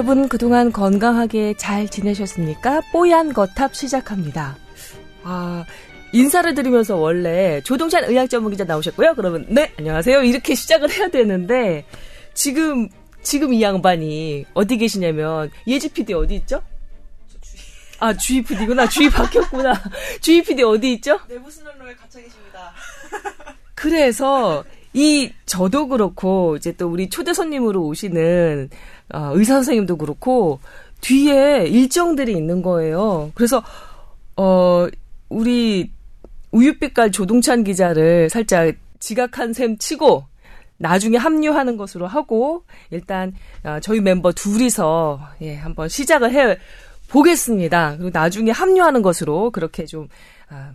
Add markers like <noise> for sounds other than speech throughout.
여러분 그동안 건강하게 잘 지내셨습니까? 뽀얀 거탑 시작합니다. 아, 인사를 드리면서 원래 조동찬 의학 전문 기자 나오셨고요. 그러면 네, 안녕하세요. 이렇게 시작을 해야 되는데 지금 지금 이 양반이 어디 계시냐면 예지 PD 어디 있죠? 아, 주희 PD구나. 주희 바뀌었구나. <laughs> 주희 PD 어디 있죠? 내부 순환로에 갇혀 계십니다. <laughs> 그래서 이 저도 그렇고 이제 또 우리 초대 손님으로 오시는 어, 의사 선생님도 그렇고 뒤에 일정들이 있는 거예요. 그래서 어 우리 우유빛깔 조동찬 기자를 살짝 지각한 셈 치고 나중에 합류하는 것으로 하고 일단 어, 저희 멤버 둘이서 예 한번 시작을 해 보겠습니다. 그리고 나중에 합류하는 것으로 그렇게 좀 아,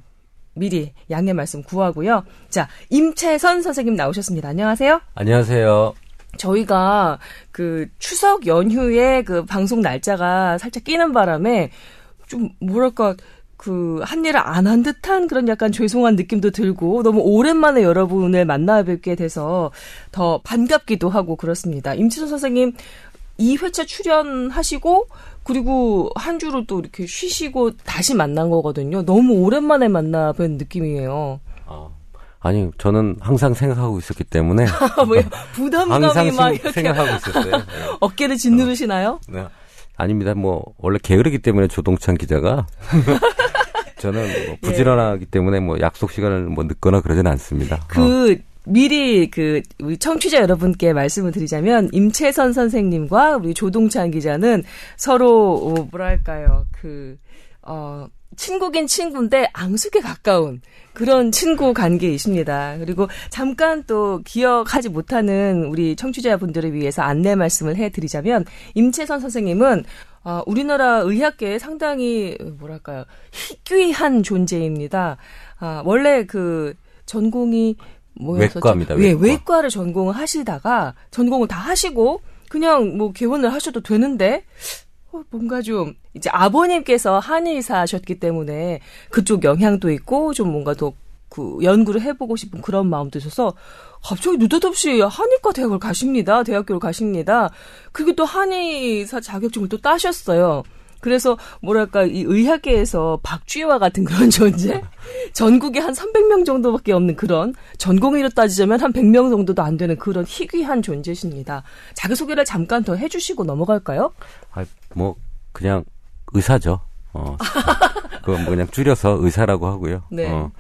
미리 양해 말씀 구하고요. 자, 임채선 선생님 나오셨습니다. 안녕하세요. 안녕하세요. 저희가 그 추석 연휴에 그 방송 날짜가 살짝 끼는 바람에 좀 뭐랄까 그 한 일을 안 한 듯한 그런 약간 죄송한 느낌도 들고 너무 오랜만에 여러분을 만나 뵙게 돼서 더 반갑기도 하고 그렇습니다. 임치선 선생님 2회차 출연하시고 그리고 한 주를 또 이렇게 쉬시고 다시 만난 거거든요. 너무 오랜만에 만나 뵌 느낌이에요. 아, 아니 저는 항상 생각하고 있었기 때문에 <laughs> 뭐요? 부담감이 항상 막 생- 이렇게 생각하고 있었어요. <laughs> 네. 어깨를 짓누르시나요? 네. 아닙니다. 뭐 원래 게으르기 때문에 조동찬 기자가 <laughs> 저는 예. 뭐 부지런하기 때문에 뭐 약속 시간을 뭐 늦거나 그러지는 않습니다. 어. 그 미리 그 우리 청취자 여러분께 말씀을 드리자면 임채선 선생님과 우리 조동찬 기자는 서로 어, 뭐랄까요 그 어 친구긴 친구인데 앙숙에 가까운 그런 친구 관계이십니다. 그리고 잠깐 또 기억하지 못하는 우리 청취자분들을 위해서 안내 말씀을 해드리자면 임채선 선생님은 어, 우리나라 의학계에 상당히 뭐랄까요 희귀한 존재입니다. 아, 원래 그 전공이 뭐였었죠? 외과입니다, 예, 외과. 외과를 전공을 하시다가 전공을 다 하시고 그냥 뭐 개원을 하셔도 되는데 어, 뭔가 좀 이제 아버님께서 한의사셨기 때문에 그쪽 영향도 있고 좀 뭔가 더 그 연구를 해보고 싶은 그런 마음도 있어서 갑자기 느닷없이 한의과 대학을 가십니다. 대학교를 가십니다. 그리고 또 한의사 자격증을 또 따셨어요. 그래서 뭐랄까 이 의학계에서 박쥐와 같은 그런 존재? 전국에 한 300명 정도밖에 없는 그런 전공의로 따지자면 한 100명 정도도 안 되는 그런 희귀한 존재십니다. 자기 소개를 잠깐 더 해주시고 넘어갈까요? 아, 뭐 그냥 의사죠. 어, <laughs> 그거 뭐 그냥 줄여서 의사라고 하고요. 네. 어,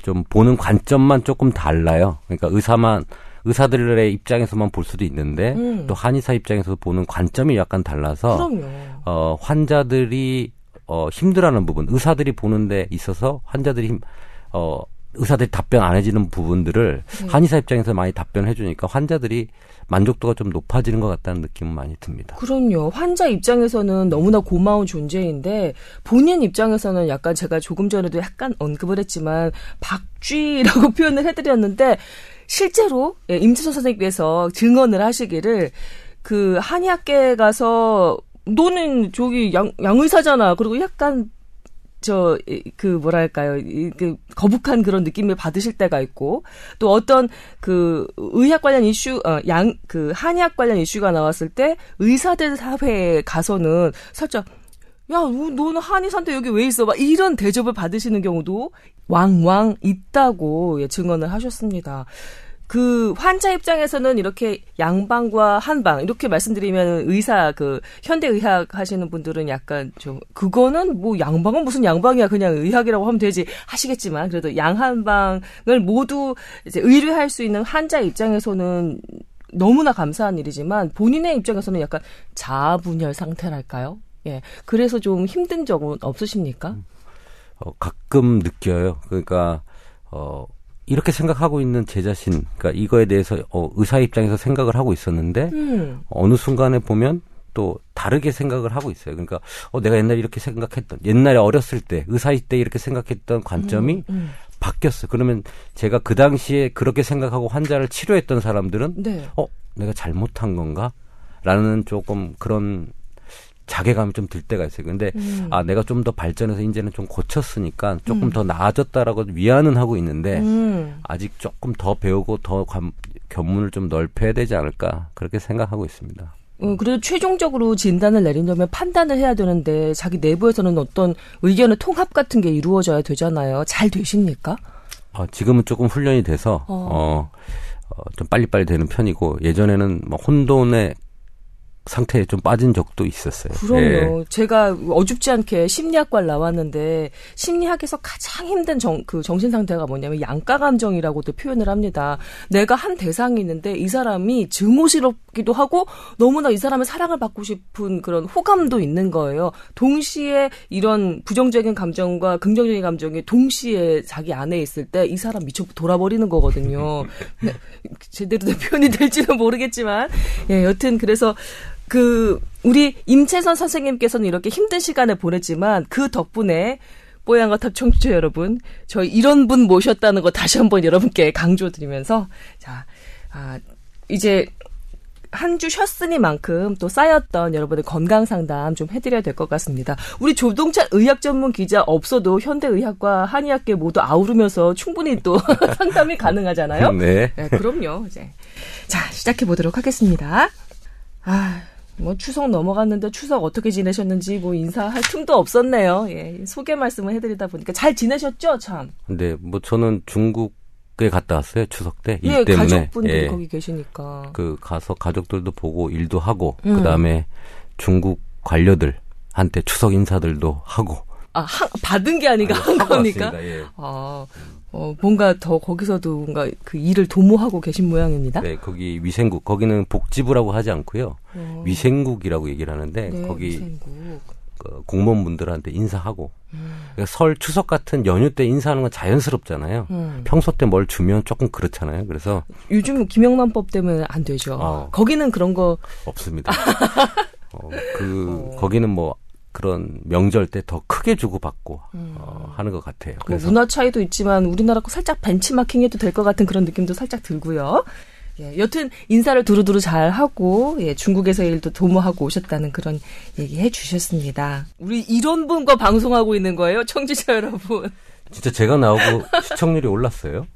좀 보는 관점만 조금 달라요. 그러니까 의사만 의사들의 입장에서만 볼 수도 있는데 음. 또 한의사 입장에서 보는 관점이 약간 달라서 그럼요. 어, 환자들이 어, 힘들어하는 부분, 의사들이 보는데 있어서 환자들이 힘, 어, 의사들이 답변 안 해주는 부분들을 네. 한의사 입장에서 많이 답변해 주니까 환자들이 만족도가 좀 높아지는 것 같다는 느낌은 많이 듭니다. 그럼요. 환자 입장에서는 너무나 고마운 존재인데 본인 입장에서는 약간 제가 조금 전에도 약간 언급을 했지만 박쥐라고 <laughs> 표현을 해드렸는데 실제로 예, 임치선 선생님께서 증언을 하시기를 그 한의학계 가서 너는 저기 양, 양의사잖아. 그리고 약간 저 그 뭐랄까요 이, 그 거북한 그런 느낌을 받으실 때가 있고 또 어떤 그 의학 관련 이슈 어 양 그 한의학 관련 이슈가 나왔을 때 의사들 사회에 가서는 살짝 야 너- 너는 한의사인데 여기 왜 있어 막 이런 대접을 받으시는 경우도 왕왕 있다고 예, 증언을 하셨습니다. 그 환자 입장에서는 이렇게 양방과 한방 이렇게 말씀드리면 의사 그 현대 의학 하시는 분들은 약간 좀 그거는 뭐 양방은 무슨 양방이야 그냥 의학이라고 하면 되지 하시겠지만 그래도 양한방을 모두 이제 의뢰할 수 있는 환자 입장에서는 너무나 감사한 일이지만 본인의 입장에서는 약간 자아분열 상태랄까요? 예. 그래서 좀 힘든 적은 없으십니까? 어, 가끔 느껴요. 그러니까 어 이렇게 생각하고 있는 제 자신, 그러니까 이거에 대해서 어, 의사 입장에서 생각을 하고 있었는데 음. 어느 순간에 보면 또 다르게 생각을 하고 있어요. 그러니까 어 내가 옛날에 이렇게 생각했던 옛날에 어렸을 때 의사일 때 이렇게 생각했던 관점이 음. 바뀌었어. 그러면 제가 그 당시에 그렇게 생각하고 환자를 치료했던 사람들은 네. 어 내가 잘못한 건가? 라는 조금 그런 자괴감이 좀 들 때가 있어요. 근데 음. 아 내가 좀 더 발전해서 이제는 좀 고쳤으니까 조금 더 나아졌다라고 위안은 하고 있는데 음. 아직 조금 더 배우고 더 관, 견문을 좀 넓혀야 되지 않을까 그렇게 생각하고 있습니다. 어, 그래도 최종적으로 진단을 내린다면 판단을 해야 되는데 자기 내부에서는 어떤 의견의 통합 같은 게 이루어져야 되잖아요. 잘 되십니까? 어, 지금은 조금 훈련이 돼서 어. 어. 어, 좀 빨리빨리 되는 편이고 예전에는 뭐 혼돈의 상태에 좀 빠진 적도 있었어요. 그럼요. 예. 제가 어줍지 않게 심리학과를 나왔는데 심리학에서 가장 힘든 정, 그 정신 상태가 뭐냐면 양가 감정이라고도 표현을 합니다. 내가 한 대상이 있는데 이 사람이 증오스럽기도 하고 너무나 이 사람의 사랑을 받고 싶은 그런 호감도 있는 거예요. 동시에 이런 부정적인 감정과 긍정적인 감정이 동시에 자기 안에 있을 때 이 사람 미쳐 돌아버리는 거거든요. <laughs> 네, 제대로 된 표현이 될지는 모르겠지만 예, 여튼 그래서 그 우리 임채선 선생님께서는 이렇게 힘든 시간을 보냈지만 그 덕분에 뽀얀거탑 청취자 여러분, 저희 이런 분 모셨다는 거 다시 한번 여러분께 강조드리면서 자, 아, 이제 한주 쉬었으니만큼 또 쌓였던 여러분의 건강 상담 좀 해드려야 될 것 같습니다. 우리 조동찬 의학 전문 기자 없어도 현대의학과 한의학계 모두 아우르면서 충분히 또 <laughs> 상담이 가능하잖아요. 네. 네, 그럼요. 이제 자 시작해 보도록 하겠습니다. 아, 뭐 추석 넘어갔는데 추석 어떻게 지내셨는지 뭐 인사할 틈도 없었네요. 예, 소개 말씀을 해드리다 보니까 잘 지내셨죠, 참. 근데 뭐 저는 중국에 갔다 왔어요 추석 때일 예, 때문에 가족분들이 예. 거기 계시니까. 그 가서 가족들도 보고 일도 하고 음. 그다음에 중국 관료들한테 추석 인사들도 하고 아, 한- 받은 게 아니라 아니, 한 거니까. 예. 아, 어, 뭔가 더 거기서도 뭔가 그 일을 도모하고 계신 모양입니다. 네, 거기 위생국 거기는 복지부라고 하지 않고요. 어, 위생국이라고 얘기를 하는데 네, 거기 위생국. 그 공무원분들한테 인사하고 음. 그러니까 설 추석 같은 연휴 때 인사하는 건 자연스럽잖아요. 음. 평소 때 뭘 주면 조금 그렇잖아요. 그래서 요즘 김영란법 때문에 안 되죠. 어. 거기는 그런 거 없습니다. <laughs> 어, 그 거기는 뭐 그런 명절 때 더 크게 주고 받고 어, 하는 것 같아요. 뭐 그래서 문화 차이도 있지만 우리나라 거 살짝 벤치마킹해도 될 것 같은 그런 느낌도 살짝 들고요. 예, 여튼 인사를 두루두루 잘 하고 예, 중국에서 일도 도모하고 오셨다는 그런 얘기 해 주셨습니다. 우리 이런 분과 방송하고 있는 거예요, 청취자 여러분. 진짜 제가 나오고 <laughs> 시청률이 올랐어요.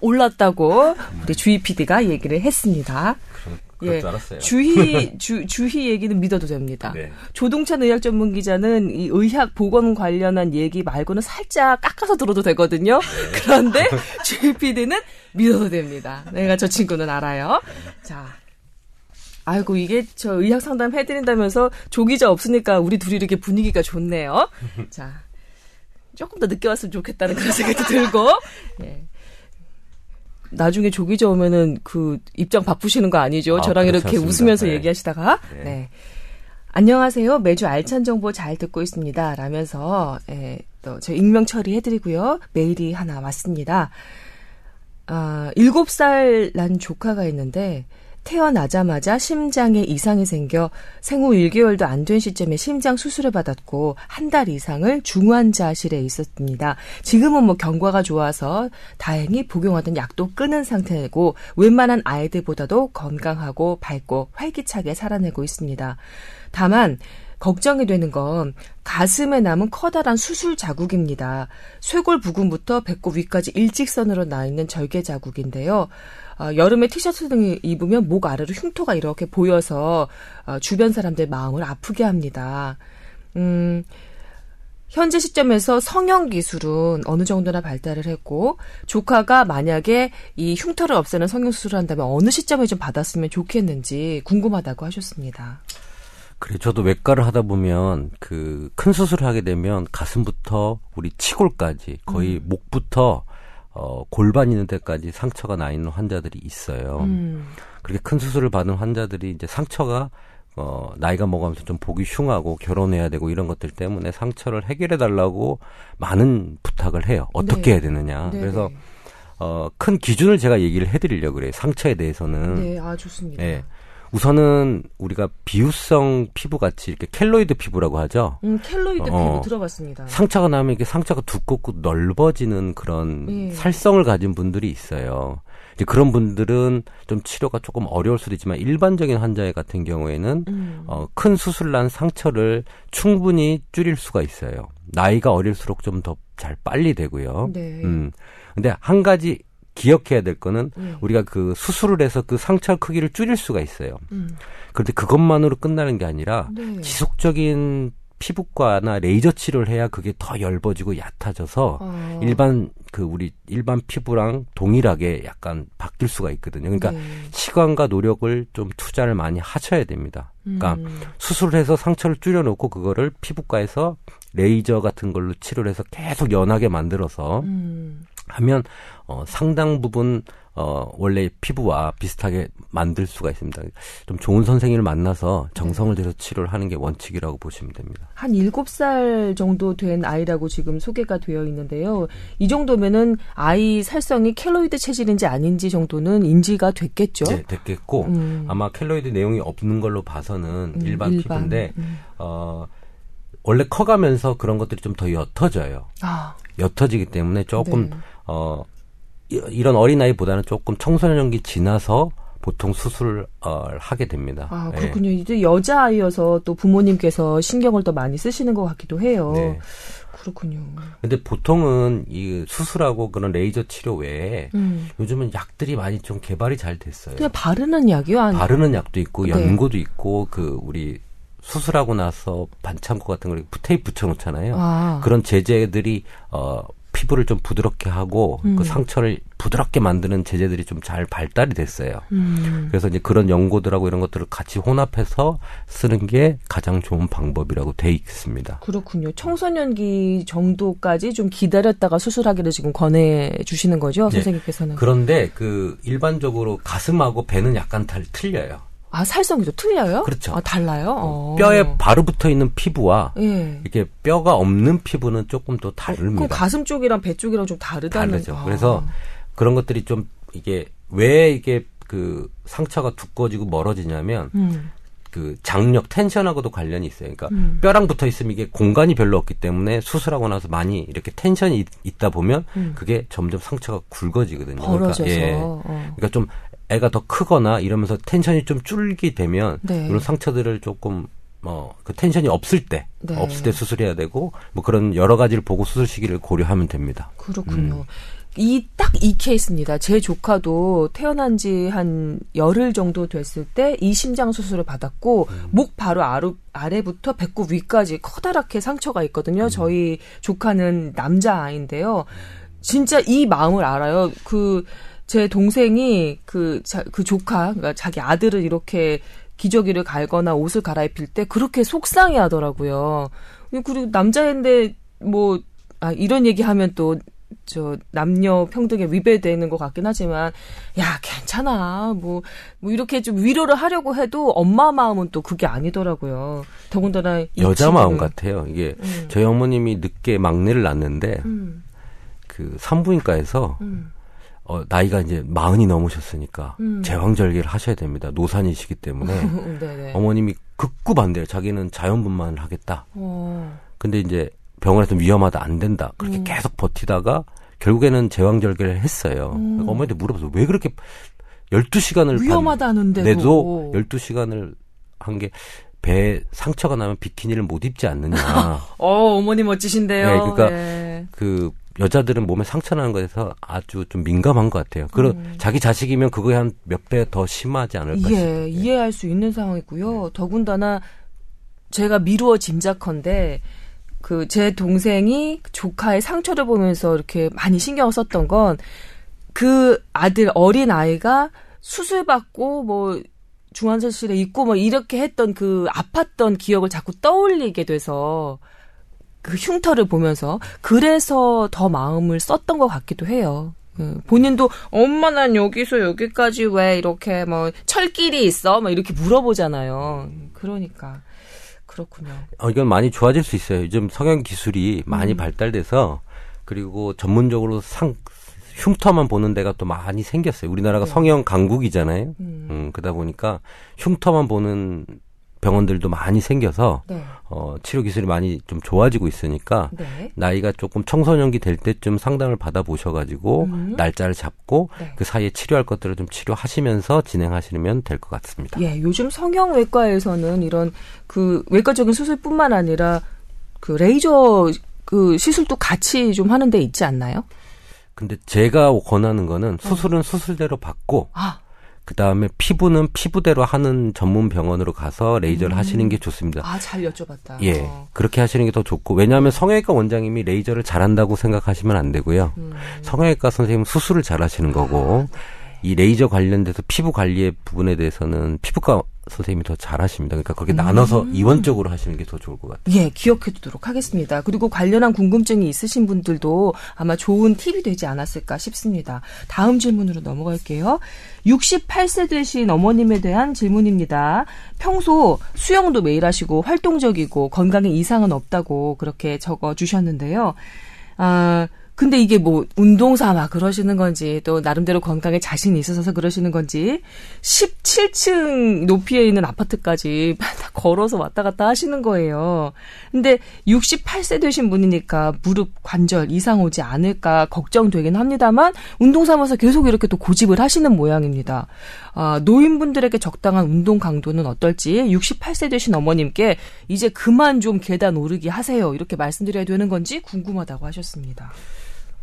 올랐다고 우리 주희 PD가 얘기를 했습니다. 그 럴 예, 줄 알았어요. 주희 <laughs> 주 주희 얘기는 믿어도 됩니다. 네. 조동찬 의학 전문 기자는 이 의학 보건 관련한 얘기 말고는 살짝 깎아서 들어도 되거든요. 네. 그런데 <laughs> 주희 PD는 믿어도 됩니다. 내가 저 친구는 알아요. 자. 아이고 이게 저 의학 상담 해드린다면서 조 기자 없으니까 우리 둘이 이렇게 분위기가 좋네요. 자 조금 더 늦게 왔으면 좋겠다는 그런 생각도 들고 <laughs> 예. 나중에 조 기자 오면은 그 입장 바꾸시는 거 아니죠? 아, 저랑 이렇게 않습니다. 웃으면서 네. 얘기하시다가 네. 네. 안녕하세요. 매주 알찬 정보 잘 듣고 있습니다. 라면서 예, 또저 익명 처리해드리고요. 메일이 하나 왔습니다. 아, 7살 난 조카가 있는데 태어나자마자 심장에 이상이 생겨 생후 1개월도 안 된 시점에 심장 수술을 받았고 한 달 이상을 중환자실에 있었습니다. 지금은 뭐 경과가 좋아서 다행히 복용하던 약도 끊은 상태고 웬만한 아이들보다도 건강하고 밝고 활기차게 살아내고 있습니다. 다만 걱정이 되는 건 가슴에 남은 커다란 수술 자국입니다. 쇄골 부근부터 배꼽 위까지 일직선으로 나 있는 절개 자국인데요. 어, 여름에 티셔츠 등을 입으면 목 아래로 흉터가 이렇게 보여서 어, 주변 사람들 마음을 아프게 합니다. 음, 현재 시점에서 성형 기술은 어느 정도나 발달을 했고 조카가 만약에 이 흉터를 없애는 성형 수술을 한다면 어느 시점에 좀 받았으면 좋겠는지 궁금하다고 하셨습니다. 그래 저도 외과를 하다 보면 그 큰 수술을 하게 되면 가슴부터 우리 치골까지 거의 음. 목부터 어 골반 있는 데까지 상처가 나 있는 환자들이 있어요. 음. 그렇게 큰 수술을 받은 환자들이 이제 상처가 어 나이가 먹으면서 좀 보기 흉하고 결혼해야 되고 이런 것들 때문에 상처를 해결해 달라고 많은 부탁을 해요. 어떻게 네. 해야 되느냐. 네, 그래서 네. 어큰 기준을 제가 얘기를 해 드리려고 그래요. 상처에 대해서는 네, 아 좋습니다. 예. 우선은 우리가 비유성 피부 같이 이렇게 켈로이드 피부라고 하죠. 음, 켈로이드 어. 피부 들어봤습니다. 상처가 나면 이게 상처가 두껍고 넓어지는 그런 예. 살성을 가진 분들이 있어요. 이제 그런 분들은 좀 치료가 조금 어려울 수도 있지만 일반적인 환자 같은 경우에는 음. 어, 큰 수술 난 상처를 충분히 줄일 수가 있어요. 나이가 어릴수록 좀 더 잘 빨리 되고요. 네. 음. 근데 한 가지 기억해야 될 거는 음. 우리가 그 수술을 해서 그 상처 크기를 줄일 수가 있어요. 음. 그런데 그것만으로 끝나는 게 아니라 네. 지속적인 피부과나 레이저 치료를 해야 그게 더 얇아지고 얕아져서 어. 일반 그 우리 일반 피부랑 동일하게 약간 바뀔 수가 있거든요. 그러니까 네. 시간과 노력을 좀 투자를 많이 하셔야 됩니다. 그러니까 음. 수술을 해서 상처를 줄여놓고 그거를 피부과에서 레이저 같은 걸로 치료를 해서 계속 연하게 만들어서 음. 하면 어 상당 부분 어 원래 피부와 비슷하게 만들 수가 있습니다. 좀 좋은 선생님을 만나서 정성을 들여서 치료를 하는 게 원칙이라고 보시면 됩니다. 한 7살 정도 된 아이라고 지금 소개가 되어 있는데요. 이 정도면은 아이 살성이 켈로이드 체질인지 아닌지 정도는 인지가 됐겠죠. 네, 됐겠고 음. 아마 켈로이드 내용이 없는 걸로 봐서는 음, 일반, 피부인데 음. 어 원래 커가면서 그런 것들이 좀 더 옅어져요. 아, 옅어지기 때문에 조금 네. 어 이- 이런 어린 아이보다는 조금 청소년기 지나서 보통 수술을 어, 하게 됩니다. 아, 예. 그렇군요. 이제 여자아이여서 또 부모님께서 신경을 더 많이 쓰시는 것 같기도 해요. 네. 그렇군요. 근데 보통은 이 수술하고 그런 레이저 치료 외에 음. 요즘은 약들이 많이 좀 개발이 잘 됐어요. 그냥 바르는 약이요? 아니, 바르는 약도 있고 네. 연고도 있고 그 우리 수술하고 나서 반창고 같은 걸 테이프 붙여놓잖아요. 아, 그런 제제들이 어 피부를 좀 부드럽게 하고 음. 그 상처를 부드럽게 만드는 제제들이 좀 잘 발달이 됐어요. 음. 그래서 이제 그런 연고들하고 이런 것들을 같이 혼합해서 쓰는 게 가장 좋은 방법이라고 돼 있습니다. 그렇군요. 청소년기 정도까지 좀 기다렸다가 수술하기를 지금 권해 주시는 거죠, 네. 선생님께서는. 그런데 그 일반적으로 가슴하고 배는 약간 달, 틀려요. 아, 살성이 좀 틀려요? 그렇죠. 아, 달라요? 어. 뼈에 바로 붙어 있는 피부와 예. 이렇게 뼈가 없는 피부는 조금 또 어, 다릅니다. 그럼 가슴 쪽이랑 배 쪽이랑 좀 다르다는. 다르죠. 아. 그래서 그런 것들이 좀 이게 왜 이게 그 상처가 두꺼워지고 멀어지냐면 음. 그 장력 텐션하고도 관련이 있어요. 그러니까 음. 뼈랑 붙어 있으면 이게 공간이 별로 없기 때문에 수술하고 나서 많이 이렇게 텐션이 있, 다 보면 음. 그게 점점 상처가 굵어지거든요. 벌어져서. 그러니까, 예. 어. 그러니까 좀 애가 더 크거나 이러면서 텐션이 좀 줄게 되면 네. 이런 상처들을 조금 뭐그 텐션이 없을 때 네. 없을 때 수술해야 되고 뭐 그런 여러 가지를 보고 수술 시기를 고려하면 됩니다. 그렇군요. 음. 이딱이 케이스입니다. 제 조카도 태어난 지 한 열흘 정도 됐을 때 이 심장 수술을 받았고 음. 목 바로 아루, 아래부터 배꼽 위까지 커다랗게 상처가 있거든요. 음. 저희 조카는 남자 아이인데요. 진짜 이 마음을 알아요. 그 제 동생이 그, 자, 그 조카, 그러니까 자기 아들을 이렇게 기저귀를 갈거나 옷을 갈아입힐 때 그렇게 속상해 하더라고요. 그리고 남자인데 뭐, 아, 이런 얘기 하면 또, 저, 남녀 평등에 위배되는 것 같긴 하지만, 야, 괜찮아. 뭐, 뭐, 이렇게 좀 위로를 하려고 해도 엄마 마음은 또 그게 아니더라고요. 더군다나. 이 여자 마음 같아요. 이게 음. 저희 어머님이 늦게 막내를 낳는데 음, 그 산부인과에서 음, 어, 나이가 이제 마흔이 넘으셨으니까 음. 제왕절개를 하셔야 됩니다. 노산이시기 때문에 네네. <laughs> 어머님이 극구 반대요. 자기는 자연분만을 하겠다. 어, 근데 이제 병원에서 위험하다 안 된다. 그렇게 음. 계속 버티다가 결국에는 제왕절개를 했어요. 음. 그러니까 어머니한테 물어봐서 왜 그렇게 12시간을 위험하다는데도. 내도 12시간을 한 게배 상처가 나면 비키니를 못 입지 않느냐. <laughs> 어, 어머니 멋지신데요. 네, 그러니까 네. 그 여자들은 몸에 상처 나는 것에서 아주 좀 민감한 것 같아요. 그런 음. 자기 자식이면 그거에 한 몇 배 더 심하지 않을까 예, 싶어요. 이해할 수 있는 상황이고요. 더군다나 제가 미루어 짐작컨대 그 제 동생이 조카의 상처를 보면서 이렇게 많이 신경을 썼던 건 그 아들 어린 아이가 수술 받고 뭐 중환자실에 있고 뭐 이렇게 했던 그 아팠던 기억을 자꾸 떠올리게 돼서 그 흉터를 보면서 그래서 더 마음을 썼던 것 같기도 해요. 그 본인도 엄마 난 여기서 여기까지 왜 이렇게 뭐 철길이 있어? 막 이렇게 물어보잖아요. 그러니까 그렇군요. 어, 이건 많이 좋아질 수 있어요. 요즘 성형 기술이 많이 음. 발달돼서 그리고 전문적으로 상 흉터만 보는 데가 또 많이 생겼어요. 우리나라가 네. 성형 강국이잖아요. 음. 음, 그러다 보니까 흉터만 보는 병원들도 많이 생겨서 네. 어, 치료 기술이 많이 좀 좋아지고 있으니까 네. 나이가 조금 청소년기 될 때쯤 상담을 받아 보셔가지고 음. 날짜를 잡고 네. 그 사이에 치료할 것들을 좀 치료하시면서 진행하시면 될 것 같습니다. 예, 요즘 성형외과에서는 이런 그 외과적인 수술뿐만 아니라 그 레이저 그 시술도 같이 좀 하는 데 있지 않나요? 근데 제가 권하는 거는 수술은 수술대로 받고 아, 그 다음에 피부는 피부대로 하는 전문 병원으로 가서 레이저를 하시는 게 좋습니다. 아, 잘 여쭤봤다. 예, 어. 그렇게 하시는 게 더 좋고 왜냐하면 성형외과 원장님이 레이저를 잘한다고 생각하시면 안 되고요. 음. 성형외과 선생님은 수술을 잘 하시는 거고 이 레이저 관련돼서 피부 관리의 부분에 대해서는 피부과 선생님이 더 잘하십니다. 그러니까 그렇게 나눠서 이원적으로 하시는 게 더 좋을 것 같아요. 예, 기억해 두도록 하겠습니다. 그리고 관련한 궁금증이 있으신 분들도 아마 좋은 팁이 되지 않았을까 싶습니다. 다음 질문으로 넘어갈게요. 68세 되신 어머님에 대한 질문입니다. 평소 수영도 매일 하시고 활동적이고 건강에 이상은 없다고 그렇게 적어 주셨는데요. 아, 근데 이게 뭐 운동 삼아 그러시는 건지 또 나름대로 건강에 자신이 있어서 그러시는 건지 17층 높이에 있는 아파트까지 <laughs> 다 걸어서 왔다 갔다 하시는 거예요. 근데 68세 되신 분이니까 무릎 관절 이상 오지 않을까 걱정되긴 합니다만 운동 삼아서 계속 이렇게 또 고집을 하시는 모양입니다. 아, 노인분들에게 적당한 운동 강도는 어떨지 68세 되신 어머님께 이제 그만 좀 계단 오르기 하세요. 이렇게 말씀드려야 되는 건지 궁금하다고 하셨습니다.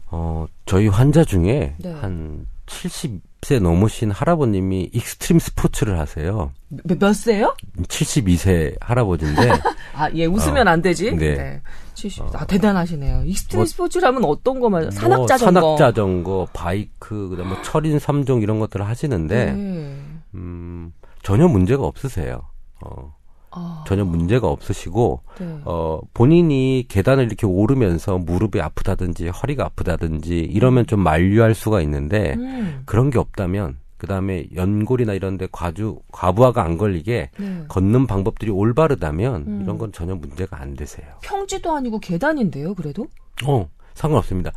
어, 저희 환자 중에 네. 한 70세 넘으신 할아버님이 extreme 스포츠를 하세요. 몇, 몇 세요? 72세 할아버지인데 <laughs> 아, 예, 웃으면 안 되지? 네. 70. 아, 대단하시네요. extreme 뭐- 스포츠라면 어떤 거만, 뭐 산악자전거. 산악자전거, 바이크, 그 다음에 뭐 철인 3종 이런 것들을 하시는데 네. 음, 전혀 문제가 없으세요. 어, 아, 전혀 문제가 없으시고 네. 어, 본인이 계단을 이렇게 오르면서 무릎이 아프다든지 허리가 아프다든지 이러면 좀 만류할 수가 있는데 음, 그런 게 없다면 그다음에 연골이나 이런 데 과주 과부하가 안 걸리게 네. 걷는 방법들이 올바르다면 음. 이런 건 전혀 문제가 안 되세요. 평지도 아니고 계단인데요, 그래도? 어, 상관없습니다.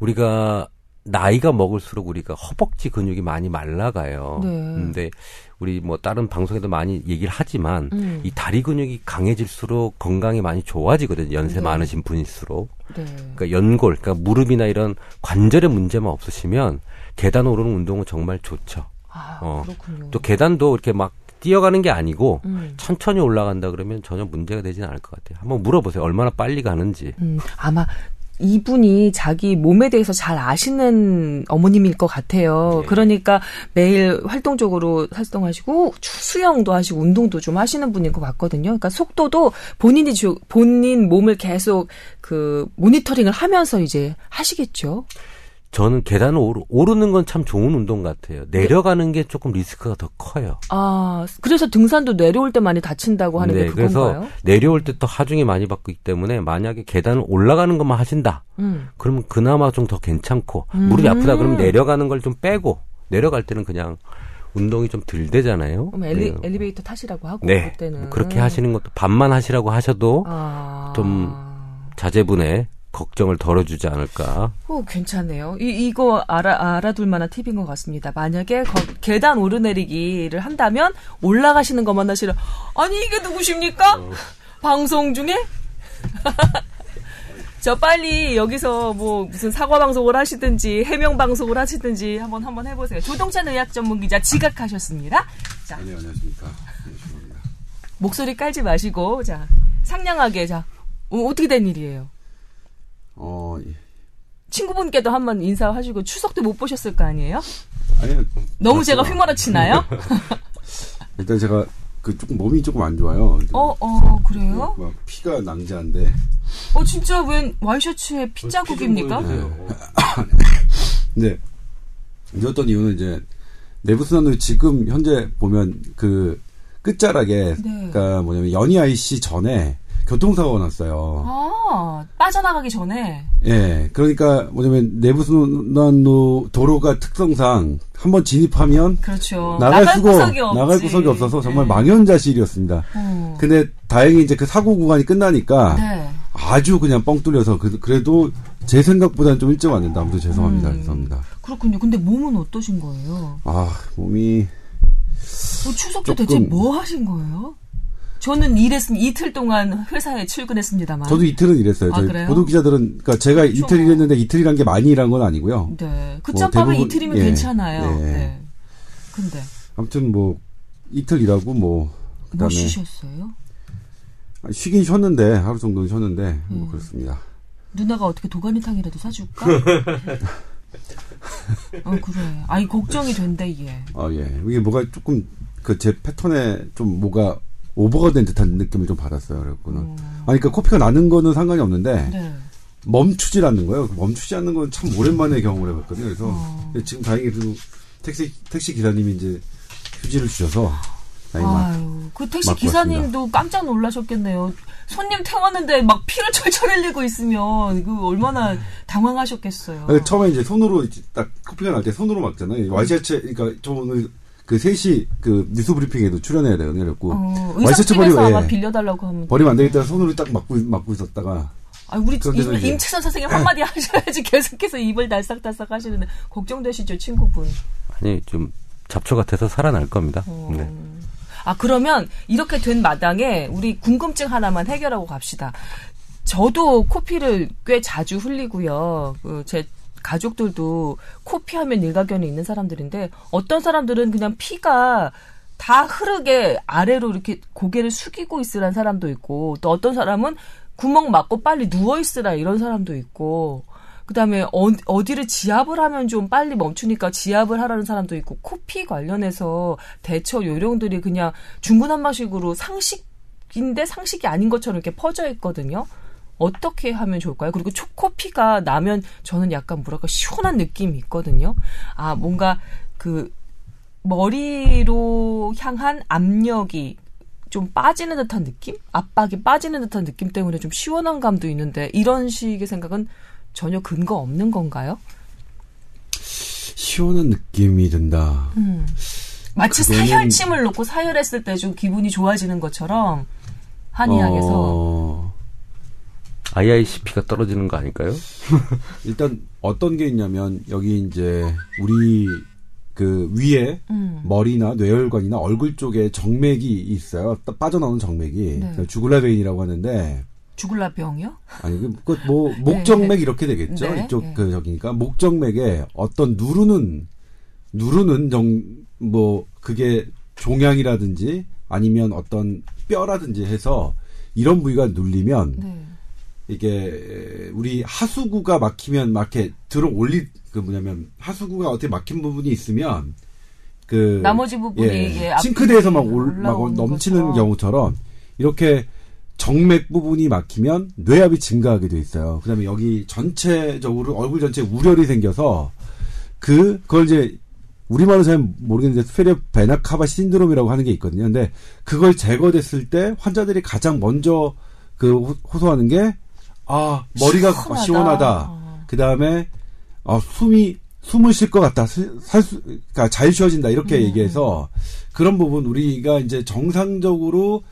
우리가 나이가 먹을수록 우리가 허벅지 근육이 많이 말라가요. 네. 근데 우리 뭐 다른 방송에도 많이 얘기를 하지만 음. 이 다리 근육이 강해질수록 건강이 많이 좋아지거든요. 연세 네. 많으신 분일수록. 네. 그러니까 연골, 그러니까 무릎이나 이런 관절의 문제만 없으시면 계단 오르는 운동은 정말 좋죠. 아, 어. 그렇군요. 또 계단도 이렇게 막 뛰어가는 게 아니고 음. 천천히 올라간다 그러면 전혀 문제가 되지는 않을 것 같아요. 한번 물어보세요. 얼마나 빨리 가는지. 음, 아마 이분이 자기 몸에 대해서 잘 아시는 어머님일 것 같아요. 예. 그러니까 매일 활동적으로 활동하시고 주- 수영도 하시고 운동도 좀 하시는 분인 것 같거든요. 그러니까 속도도 본인이 주, 본인 몸을 계속 그 모니터링을 하면서 이제 하시겠죠. 저는 계단을 오르, 오르는 건 참 좋은 운동 같아요. 내려가는 게 조금 리스크가 더 커요. 아, 그래서 등산도 내려올 때 많이 다친다고 하는 게 네, 그래서 그건가요? 내려올 때또 하중이 많이 받고 있기 때문에 만약에 계단을 올라가는 것만 하신다. 음. 그러면 그나마 좀 더 괜찮고 음. 무릎이 아프다 그러면 내려가는 걸 좀 빼고 내려갈 때는 그냥 운동이 좀 덜 되잖아요. 그럼 엘리, 네. 엘리베이터 타시라고 하고 네. 그때는 뭐 그렇게 하시는 것도 반만 하시라고 하셔도 아. 좀 자제분의 걱정을 덜어주지 않을까. 오, 괜찮네요. 이, 이거 알아, 알아둘 만한 팁인 것 같습니다. 만약에 거- 계단 오르내리기를 한다면 올라가시는 것만 하시라. 아니, 이게 누구십니까? 방송 중에? <laughs> 저 빨리 여기서 뭐 무슨 사과 방송을 하시든지 해명 방송을 하시든지 한번 한번 해보세요. 조동찬 의학 전문 기자 지각하셨습니다. 자, 네, 안녕하십니까. 네. 목소리 깔지 마시고 자 상냥하게 자 어, 어떻게 된 일이에요? 어, 예. 친구분께도 한번 인사하시고 추석 때 못 보셨을 거 아니에요? 아니요. 너무 제가 맞죠. 휘몰아치나요? <laughs> 일단 제가 그 조금 몸이 조금 안 좋아요. 어, 어, 그래요? 막 피가 낭자한데. 어, 진짜 웬 와이셔츠에 피 자국입니까? 근데 이었던 이유는 이제 내부순환으로 지금 현재 보면 그 끝자락에 네. 그러니까 뭐냐면 연희 IC 전에 교통사고가 났어요. 아, 빠져나가기 전에. 예, 그러니까 뭐냐면 내부순환로 도로가 특성상 한번 진입하면 그렇죠. 나갈, 수가 구석이 없지. 나갈 구석이 없어서 정말 네. 망연자실이었습니다. 어. 근데 다행히 이제 그 사고 구간이 끝나니까 네. 아주 그냥 뻥 뚫려서 그, 그래도 제 생각보다는 좀 일찍 왔는데 아무튼 죄송합니다. 음. 죄송합니다. 그렇군요. 근데 몸은 어떠신 거예요? 아 몸이 어, 추석 때 대체 뭐 하신 거예요? 저는 일했으니 이틀 동안 회사에 출근했습니다만. 저도 이틀은 일했어요. 아, 저희 그래요? 보도 기자들은 그러니까 제가 이틀 일했는데 이틀이란 게 많이 일한 건 아니고요. 네. 그뭐 짬밥은 이틀이면 예. 괜찮아요. 네. 네. 근데 아무튼 뭐 이틀 일하고 뭐뭐 그다음에 쉬셨어요? 쉬긴 쉬었는데 하루 정도는 쉬었는데 음. 뭐 그렇습니다. 누나가 어떻게 도가니탕이라도 사줄까? <laughs> 어, 그래. 아니, 걱정이 된다, 이게. 아, 예. 이게 뭐가 조금 그 제 패턴에 좀 뭐가 오버가 된 듯한 느낌을 좀 받았어요. 그랬구나. 음. 아니, 그러니까 코피가 나는 거는 상관이 없는데 네. 멈추질 않는 거예요. 멈추지 않는 건 참 오랜만에 경험을 해봤거든요. 그래서 어. 지금 다행히 그 택시 택시 기사님이 이제 휴지를 주셔서 아유, 그 택시 기사님도 깜짝 놀라셨겠네요. 손님 태웠는데 막 피를 철철 흘리고 있으면 그 얼마나 당황하셨겠어요. 아니, 처음에 이제 손으로 딱 커피가 날 때 손으로 막잖아요. 와이셔츠, 그러니까 저 오늘 그 3시 그 뉴스 브리핑에도 출연해야 되거든요. 그래갖고 어, 와이셔츠 버리고, 아마 예. 빌려달라고 하면. 버리면 안 되겠다 손으로 딱 막고, 막고 있었다가 아, 우리 임, 임채선 선생님 한마디 <laughs> 하셔야지 계속해서 입을 달싹달싹 하시는데 걱정되시죠, 친구분. 아니 좀 잡초 같아서 살아날 겁니다. 어. 네. 아, 그러면 이렇게 된 마당에 우리 궁금증 하나만 해결하고 갑시다. 저도 코피를 꽤 자주 흘리고요. 그 제 가족들도 코피 하면 일가견이 있는 사람들인데 어떤 사람들은 그냥 피가 다 흐르게 아래로 이렇게 고개를 숙이고 있으란 사람도 있고 또 어떤 사람은 구멍 막고 빨리 누워 있으라 이런 사람도 있고 그다음에 어, 디를 지압을 하면 좀 빨리 멈추니까 지압을 하라는 사람도 있고 코피 관련해서 대처 요령들이 그냥 중구난방식으로 상식인데 상식이 아닌 것처럼 이렇게 퍼져 있거든요. 어떻게 하면 좋을까요? 그리고 초코피가 나면 저는 약간 뭐랄까 시원한 느낌이 있거든요. 아 뭔가 그 머리로 향한 압력이 좀 빠지는 듯한 느낌? 압박이 빠지는 듯한 느낌 때문에 좀 시원한 감도 있는데 이런 식의 생각은 전혀 근거 없는 건가요? 시원한 느낌이 든다. 음. 마치 그거는- 사혈침을 놓고 사혈했을 때 좀 기분이 좋아지는 것처럼 한의학에서 어, IICP가 떨어지는 거 아닐까요? <laughs> 일단 어떤 게 있냐면 여기 이제 우리 그 위에 음. 머리나 뇌혈관이나 얼굴 쪽에 정맥이 있어요. 딱 빠져나오는 정맥이 네. 주글라베인이라고 하는데 주글라 병이요? 아니 그뭐 목정맥 이렇게 되겠죠. 네, 이쪽 네. 그 저기니까 목정맥에 어떤 누르는 누르는 정 뭐 그게 종양이라든지 아니면 어떤 뼈라든지 해서 이런 부위가 눌리면 네. 이게 우리 하수구가 막히면 막 이렇게 들어 올리 그 뭐냐면 하수구가 어떻게 막힌 부분이 있으면 그 나머지 부분이 예, 앞- 싱크대에서 막, 올, 막 넘치는 것처럼. 경우처럼 이렇게 정맥 부분이 막히면 뇌압이 증가하게 돼 있어요. 그다음에 여기 전체적으로 얼굴 전체에 우열이 생겨서 그 그걸 이제 우리말로 잘 모르겠는데 스페리오 베나카바 신드롬이라고 하는 게 있거든요. 근데 그걸 제거됐을 때 환자들이 가장 먼저 그 호- 호소하는 게 아 머리가 시원하다. 시원하다. 어. 그 다음에 어, 숨이 숨을 쉴 것 같다. 살- 살 수, 그러니까 잘 쉬어진다. 이렇게 음. 얘기해서 그런 부분 우리가 이제 정상적으로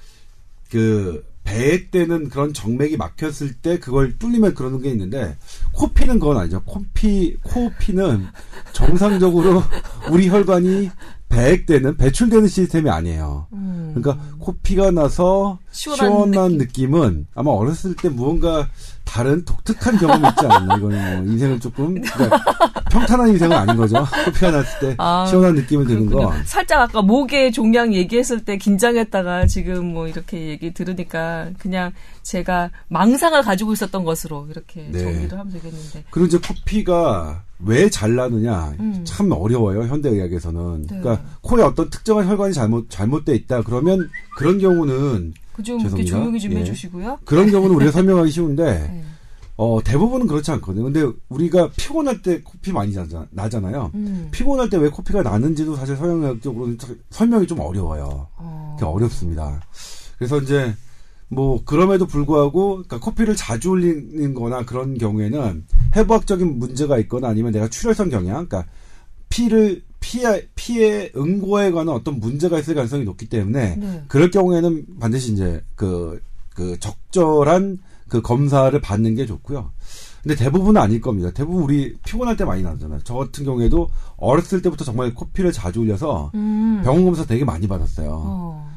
그 배에 때는 그런 정맥이 막혔을 때 그걸 뚫리면 그러는 게 있는데 코피는 그건 아니죠. 코피 코피는 정상적으로 우리 혈관이 배액 때는 배출되는 시스템이 아니에요. 음. 그러니까 코피가 나서 시원한 시원한, 느낌. 느낌. 은 아마 어렸을 때 무언가 다른 독특한 경험이 있지 않나 이거는 뭐 인생을 조금 그러니까 평탄한 인생은 아닌 거죠. 코피가 났을 때 아, 시원한 느낌을 드는 거. 살짝 아까 목의 종양 얘기했을 때 긴장했다가 지금 뭐 이렇게 얘기 들으니까 그냥 제가 망상을 가지고 있었던 것으로 이렇게 네. 정리를 하면 되겠는데. 그리고 이제 코피가 왜 잘 나느냐 음. 참 어려워요 현대의학에서는. 네. 그러니까 코에 어떤 특정한 혈관이 잘못 잘못돼 있다 그러면 그런 경우는 그좀 이렇게 죄송합니다. 조용히 좀 예. 해주시고요. 그런 경우는 우리가 <laughs> 설명하기 쉬운데 네. 어 대부분은 그렇지 않거든요. 근데 우리가 피곤할 때 코피 많이 나잖아, 나잖아요. 음. 피곤할 때 왜 코피가 나는지도 사실 서양의학적으로는 참- 설명이 좀 어려워요. 어. 어렵습니다. 그래서 이제 뭐 그럼에도 불구하고 그러니까 코피를 자주 흘리는 거나 그런 경우에는 해부학적인 문제가 있거나 아니면 내가 출혈성 경향 그러니까 피를 피에 피에 응고에 관한 어떤 문제가 있을 가능성이 높기 때문에 네. 그럴 경우에는 반드시 이제 그, 그 적절한 그 검사를 받는 게 좋고요. 근데 대부분은 아닐 겁니다. 대부분 우리 피곤할 때 많이 나잖아요. 저 같은 경우에도 어렸을 때부터 정말 코피를 자주 흘려서 음. 병원 검사 되게 많이 받았어요. 어.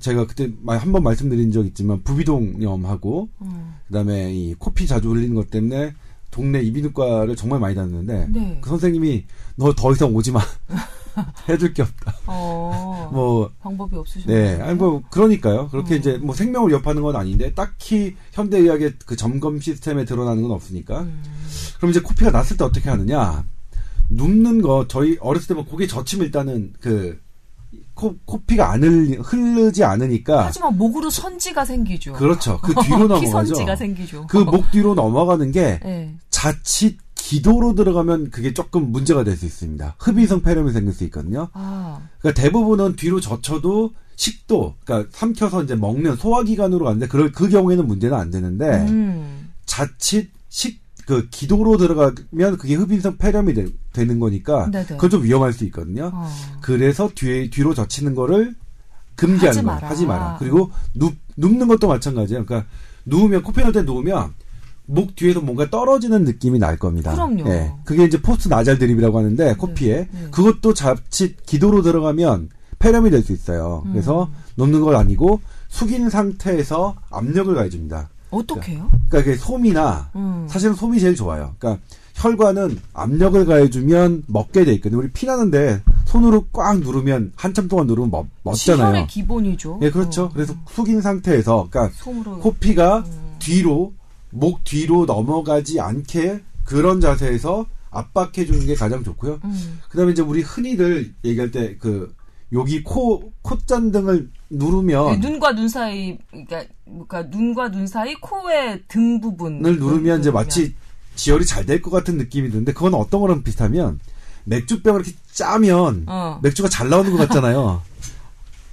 제가 그때 한 번 말씀드린 적 있지만 부비동염하고 음. 그다음에 이 코피 자주 흘리는 것 때문에 동네 이비인후과를 정말 많이 다녔는데 네. 그 선생님이 너 더 이상 오지 마. <laughs> 해줄 게 없다. 어. <laughs> 뭐 방법이 없으신가요? 네, 아니 뭐 그러니까요. 그렇게 어. 이제 뭐 생명을 위협하는 건 아닌데 딱히 현대 의학의 그 점검 시스템에 드러나는 건 없으니까. 음. 그럼 이제 코피가 났을 때 어떻게 하느냐? 눕는 거 저희 어렸을 때면 고개 젖히면 일단은 그 코, 코피가 안 흘리, 흐르지 않으니까 하지만 목으로 선지가 생기죠. 그렇죠. 그 <laughs> 뒤로 넘어가죠. 피선지가 생기죠. 그 목 뒤로 넘어가는 게 <laughs> 네. 자칫 기도로 들어가면 그게 조금 문제가 될 수 있습니다. 흡이성 폐렴이 생길 수 있거든요. 아, 그러니까 대부분은 뒤로 젖혀도 식도, 그러니까 삼켜서 이제 먹는 소화기관으로 가는데 그, 그 경우에는 문제는 안 되는데 음. 자칫 식, 그 기도로 들어가면 그게 흡인성 폐렴이 되, 는 거니까 네네. 그건 좀 위험할 수 있거든요. 어. 그래서 뒤에 뒤로 젖히는 거를 금지하는 하지 거예요. 마라. 하지 마라. 그리고 눕, 눕는 것도 마찬가지예요. 그러니까 누우면 코피 날때 누우면 목 뒤에서 뭔가 떨어지는 느낌이 날 겁니다. 그럼요. 예. 그게 이제 post nasal drip이라고 하는데 코피에 네. 그것도 자칫 기도로 들어가면 폐렴이 될 수 있어요. 음. 그래서 눕는 건 아니고 숙인 상태에서 압력을 가해줍니다. 어떻게요? 그러니까 그게 솜이나 음. 사실은 솜이 제일 좋아요. 그러니까 혈관은 압력을 가해주면 먹게 돼 있거든요. 우리 피 나는데 손으로 꽉 누르면 한참 동안 누르면 멋, 멋잖아요. 시혈의 기본이죠. 예, 그렇죠. 어. 그래서 숙인 상태에서, 그러니까 솜으로 코피가 음. 뒤로 목 뒤로 넘어가지 않게 그런 자세에서 압박해 주는 게 가장 좋고요. 음. 그다음에 이제 우리 흔히들 얘기할 때 그 여기 코 콧잔등을 누르면 네, 눈과 눈 사이, 그러니까, 그러니까 눈과 눈 사이 코의 등 부분을 을 누르면 이제 마치 지혈이 잘 될 것 같은 느낌이 드는데 그건 어떤 거랑 비슷하면 맥주병을 이렇게 짜면 어. 맥주가 잘 나오는 것 같잖아요.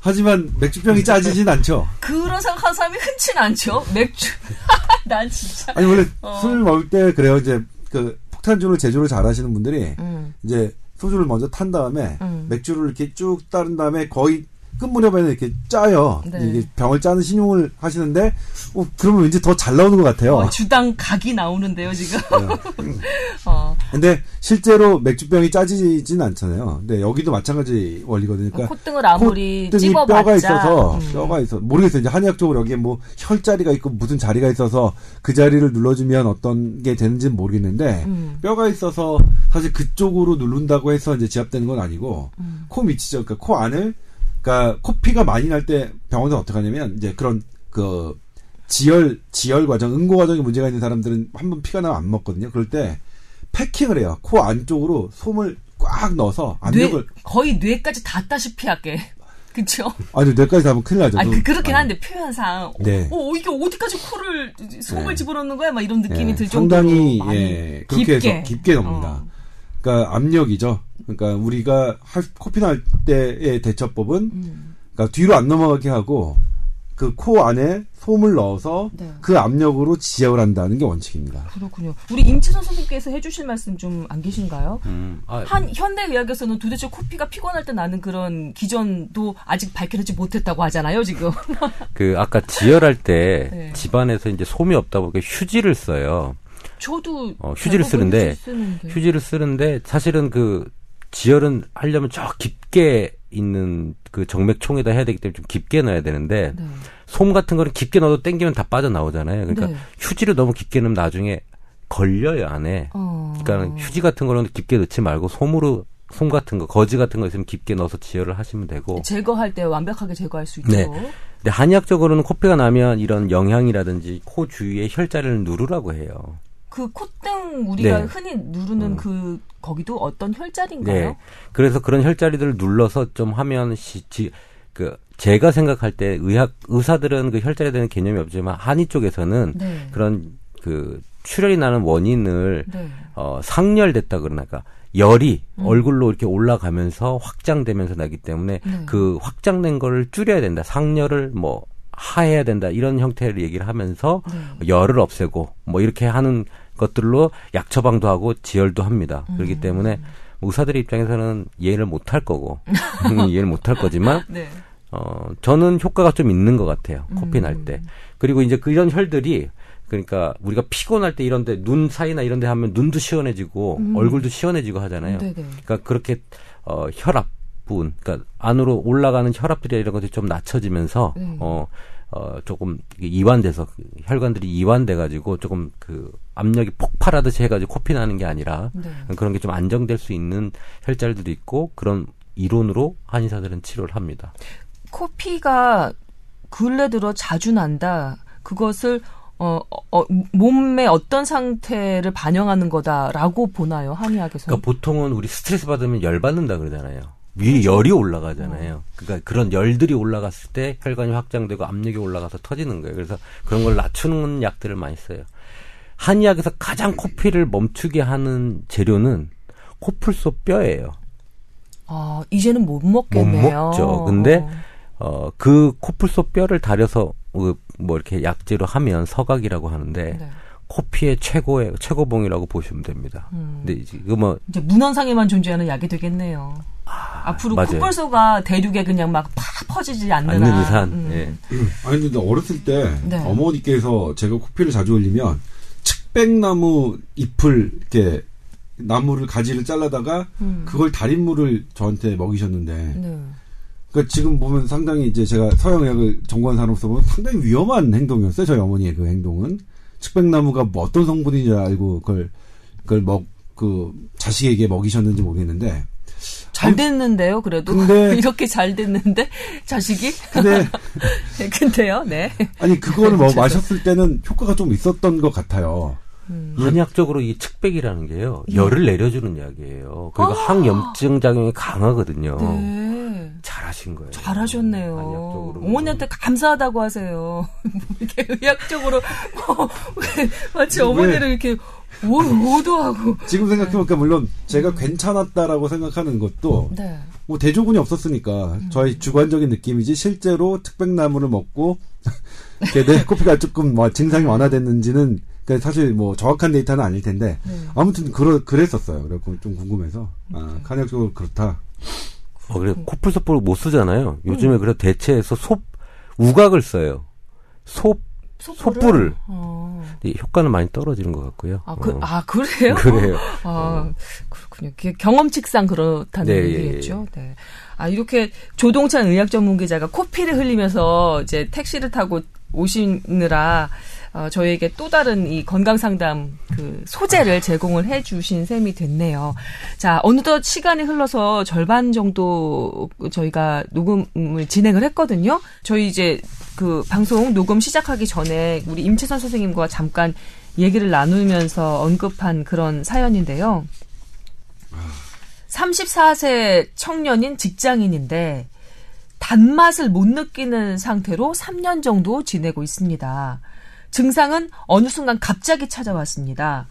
하지만 맥주병이 짜지진 않죠. 그런 생각하는 사람이 흔치 는 않죠. 맥주. <laughs> 난 진짜. 아니 원래 어. 술 먹을 때 그래요. 이제 그 폭탄주를 제조를 잘 하시는 분들이 음. 이제 소주를 먼저 탄 다음에 음. 맥주를 이렇게 쭉 따른 다음에 거의 끝 무렵에는 이렇게 짜요. 네. 이게 병을 짜는 신용을 하시는데 어, 그러면 왠지 더 잘 나오는 것 같아요. 어, 주당 각이 나오는데요, 지금. <laughs> 어. 근데 실제로 맥주병이 짜지진 않잖아요. 근데 여기도 마찬가지 원리거든요. 그러니까 콧등을 아무리 콧등이 찝어봤자. 뼈가 있어서 음. 뼈가 있어 모르겠어요. 이제 한의학적으로 여기에 뭐 혈자리가 있고 무슨 자리가 있어서 그 자리를 눌러주면 어떤 게 되는지는 모르겠는데 음. 뼈가 있어서 사실 그쪽으로 누른다고 해서 이제 지압되는 건 아니고 음. 코 밑이죠. 그러니까 코 안을 그러니까 코피가 많이 날 때 병원에서 어떻게 하냐면 이제 그런 그 지혈 지혈 과정 응고 과정에 문제가 있는 사람들은 한 번 피가 나면 안 먹거든요. 그럴 때 패킹을 해요. 코 안쪽으로 솜을 꽉 넣어서 뇌, 압력을 거의 뇌까지 닿다시피 하게. <laughs> 그쵸? 아니 뇌까지 닿으면 큰일 나죠. 아, 그, 눈- 그렇긴 아. 한데, 표현상. 네. 어, 이게 어디까지 코를, 솜을 네. 집어넣는 거야? 막 이런 느낌이 예, 들 정도로. 상당히 예, 그렇게 해서 깊게 넣습니다. 어. 그러니까 압력이죠. 그러니까 우리가 할, 코피 날 때의 대처법은 음. 그러니까 뒤로 안 넘어가게 하고 그 코 안에 솜을 넣어서 네. 그 압력으로 지압을 한다는 게 원칙입니다. 그렇군요. 우리 임채선 선생님께서 해주실 말씀 좀 안 계신가요? 음, 아, 한 현대 의학에서는 도대체 코피가 피곤할 때 나는 그런 기전도 아직 밝혀내지 못했다고 하잖아요, 지금. <laughs> 그 아까 지혈할 때 네. 집안에서 이제 솜이 없다 보니까 휴지를 써요. 저도 어, 휴지를 쓰는데 휴지 쓰는데. 휴지를 쓰는데 사실은 그 지혈은 하려면 저 깊게 있는 그 정맥총에다 해야 되기 때문에 좀 깊게 넣어야 되는데 네. 솜 같은 거는 깊게 넣어도 땡기면 다 빠져 나오잖아요. 그러니까 네. 휴지를 너무 깊게 넣으면 나중에 걸려요 안에. 어. 그러니까 휴지 같은 거는 깊게 넣지 말고 솜으로 솜 같은 거 거지 같은 거 있으면 깊게 넣어서 지혈을 하시면 되고. 제거할 때 완벽하게 제거할 수 있죠. 네. 근데 한의학적으로는 코피가 나면 이런 영향이라든지 코 주위에 혈자리를 누르라고 해요. 그 콧등 우리가 네. 흔히 누르는 음. 그 거기도 어떤 혈자리인가요? 네. 그래서 그런 혈자리들을 눌러서 좀 하면 시, 지, 그 제가 생각할 때 의학 의사들은 그 혈자리에 대한 개념이 없지만 한의 쪽에서는 네. 그런 그 출혈이 나는 원인을 네. 어 상열됐다 그러나까 열이 음. 얼굴로 이렇게 올라가면서 확장되면서 나기 때문에 네. 그 확장된 거를 줄여야 된다. 상열을 뭐 하해야 된다. 이런 형태를 얘기를 하면서 네. 열을 없애고 뭐 이렇게 하는 것들로 약 처방도 하고 지혈도 합니다. 음. 그렇기 때문에 의사들의 입장에서는 이해를 못 할 거고 <laughs> 이해를 못 할 거지만 네. 어 저는 효과가 좀 있는 것 같아요. 코피 음. 날 때. 그리고 이제 그 이런 혈들이 그러니까 우리가 피곤할 때 이런데 눈 사이나 이런데 하면 눈도 시원해지고 음. 얼굴도 시원해지고 하잖아요. 네네. 그러니까 그렇게 어 혈압 부분, 그러니까 안으로 올라가는 혈압들이 이런 것들이 좀 낮춰지면서 네. 어, 어 조금 이완돼서 혈관들이 이완돼 가지고 조금 그 압력이 폭발하듯이 해가지고 코피 나는 게 아니라 네. 그런 게 좀 안정될 수 있는 혈자리들도 있고 그런 이론으로 한의사들은 치료를 합니다. 코피가 근래 들어 자주 난다. 그것을 어, 어, 몸의 어떤 상태를 반영하는 거다라고 보나요 한의학에서? 그러니까 보통은 우리 스트레스 받으면 열 받는다 그러잖아요. 위에 열이 올라가잖아요. 그러니까 그런 열들이 올라갔을 때 혈관이 확장되고 압력이 올라가서 터지는 거예요. 그래서 그런 걸 낮추는 약들을 많이 써요. 한의학에서 가장 코피를 멈추게 하는 재료는 코풀소 뼈예요. 아 이제는 못못 먹겠네요. 먹죠. 근데 어, 그 코풀소 뼈를 다려서 그뭐 이렇게 약재로 하면 서각이라고 하는데 네. 코피의 최고의 최고봉이라고 보시면 됩니다. 음. 근데 이제 그뭐 이제 문헌상에만 존재하는 약이 되겠네요. 앞으로 맞아요. 콧불소가 대륙에 그냥 막 팍 퍼지지 않는 않는 한. 이상 음. 예. <clears throat> 아니 근데 어렸을 때 네. 어머니께서 제가 코피를 자주 흘리면 측백나무 잎을 이렇게 나무를 가지를 잘라다가 음. 그걸 달인물을 저한테 먹이셨는데 네. 그러니까 지금 보면 상당히 이제 제가 서양의학을 전공한 사람으로서 보면 상당히 위험한 행동이었어요 저희 어머니의 그 행동은 측백나무가 뭐 어떤 성분인지 알고 그걸 그걸 먹 그 자식에게 먹이셨는지 모르겠는데 잘 됐는데요, 그래도. 근데- <laughs> 이렇게 잘 됐는데, 자식이? 근데 네, <laughs> 근데요, 네. 아니 그거를 뭐 <laughs> 마셨을 때는 효과가 좀 있었던 것 같아요. 한의학적으로 이 측백이라는 게요 열을 내려주는 약이에요. 그리고 항염증 작용이 강하거든요. 네. 잘하신 거예요. 잘하셨네요. 한의학적으로. 어머니한테 감사하다고 하세요. <laughs> 이렇게 의학적으로, 뭐, <laughs> 마치 어머니를 이렇게 오, 오도하고. 지금 생각해보니까 물론 제가 괜찮았다라고 생각하는 것도 네. 뭐 대조군이 없었으니까 저희 주관적인 느낌이지 실제로 특백나무를 먹고 <laughs> 이렇게 내 코피가 조금 뭐 증상이 완화됐는지는 그러니까 사실 뭐 정확한 데이터는 아닐 텐데 아무튼 그러 그랬었어요. 그래고 좀 궁금해서 아, 간역적으로 그렇다. 어, 그래 코풀소포를 못 쓰잖아요. 요즘에 그래 대체해서 소 우각을 써요. 소 소뿔을 어. 이 효과는 많이 떨어지는 것 같고요. 아, 그, 어, 아, 그래요? <laughs> 그래요. <laughs> 아, 그렇군요. 그게 경험칙상 그렇다는 네, 예, 얘기겠죠. 네. 아, 이렇게 조동찬 의학 전문 기자가 코피를 흘리면서 이제 택시를 타고 오시느라 어, 저희에게 또 다른 이 건강 상담 그 소재를 제공을 해 주신 셈이 됐네요. 자, 어느덧 시간이 흘러서 절반 정도 저희가 녹음을 진행을 했거든요. 저희 이제 그 방송 녹음 시작하기 전에 우리 임채선 선생님과 잠깐 얘기를 나누면서 언급한 그런 사연인데요. 34세 청년인 직장인인데 단맛을 못 느끼는 상태로 3년 정도 지내고 있습니다. 증상은 어느 순간 갑자기 찾아왔습니다.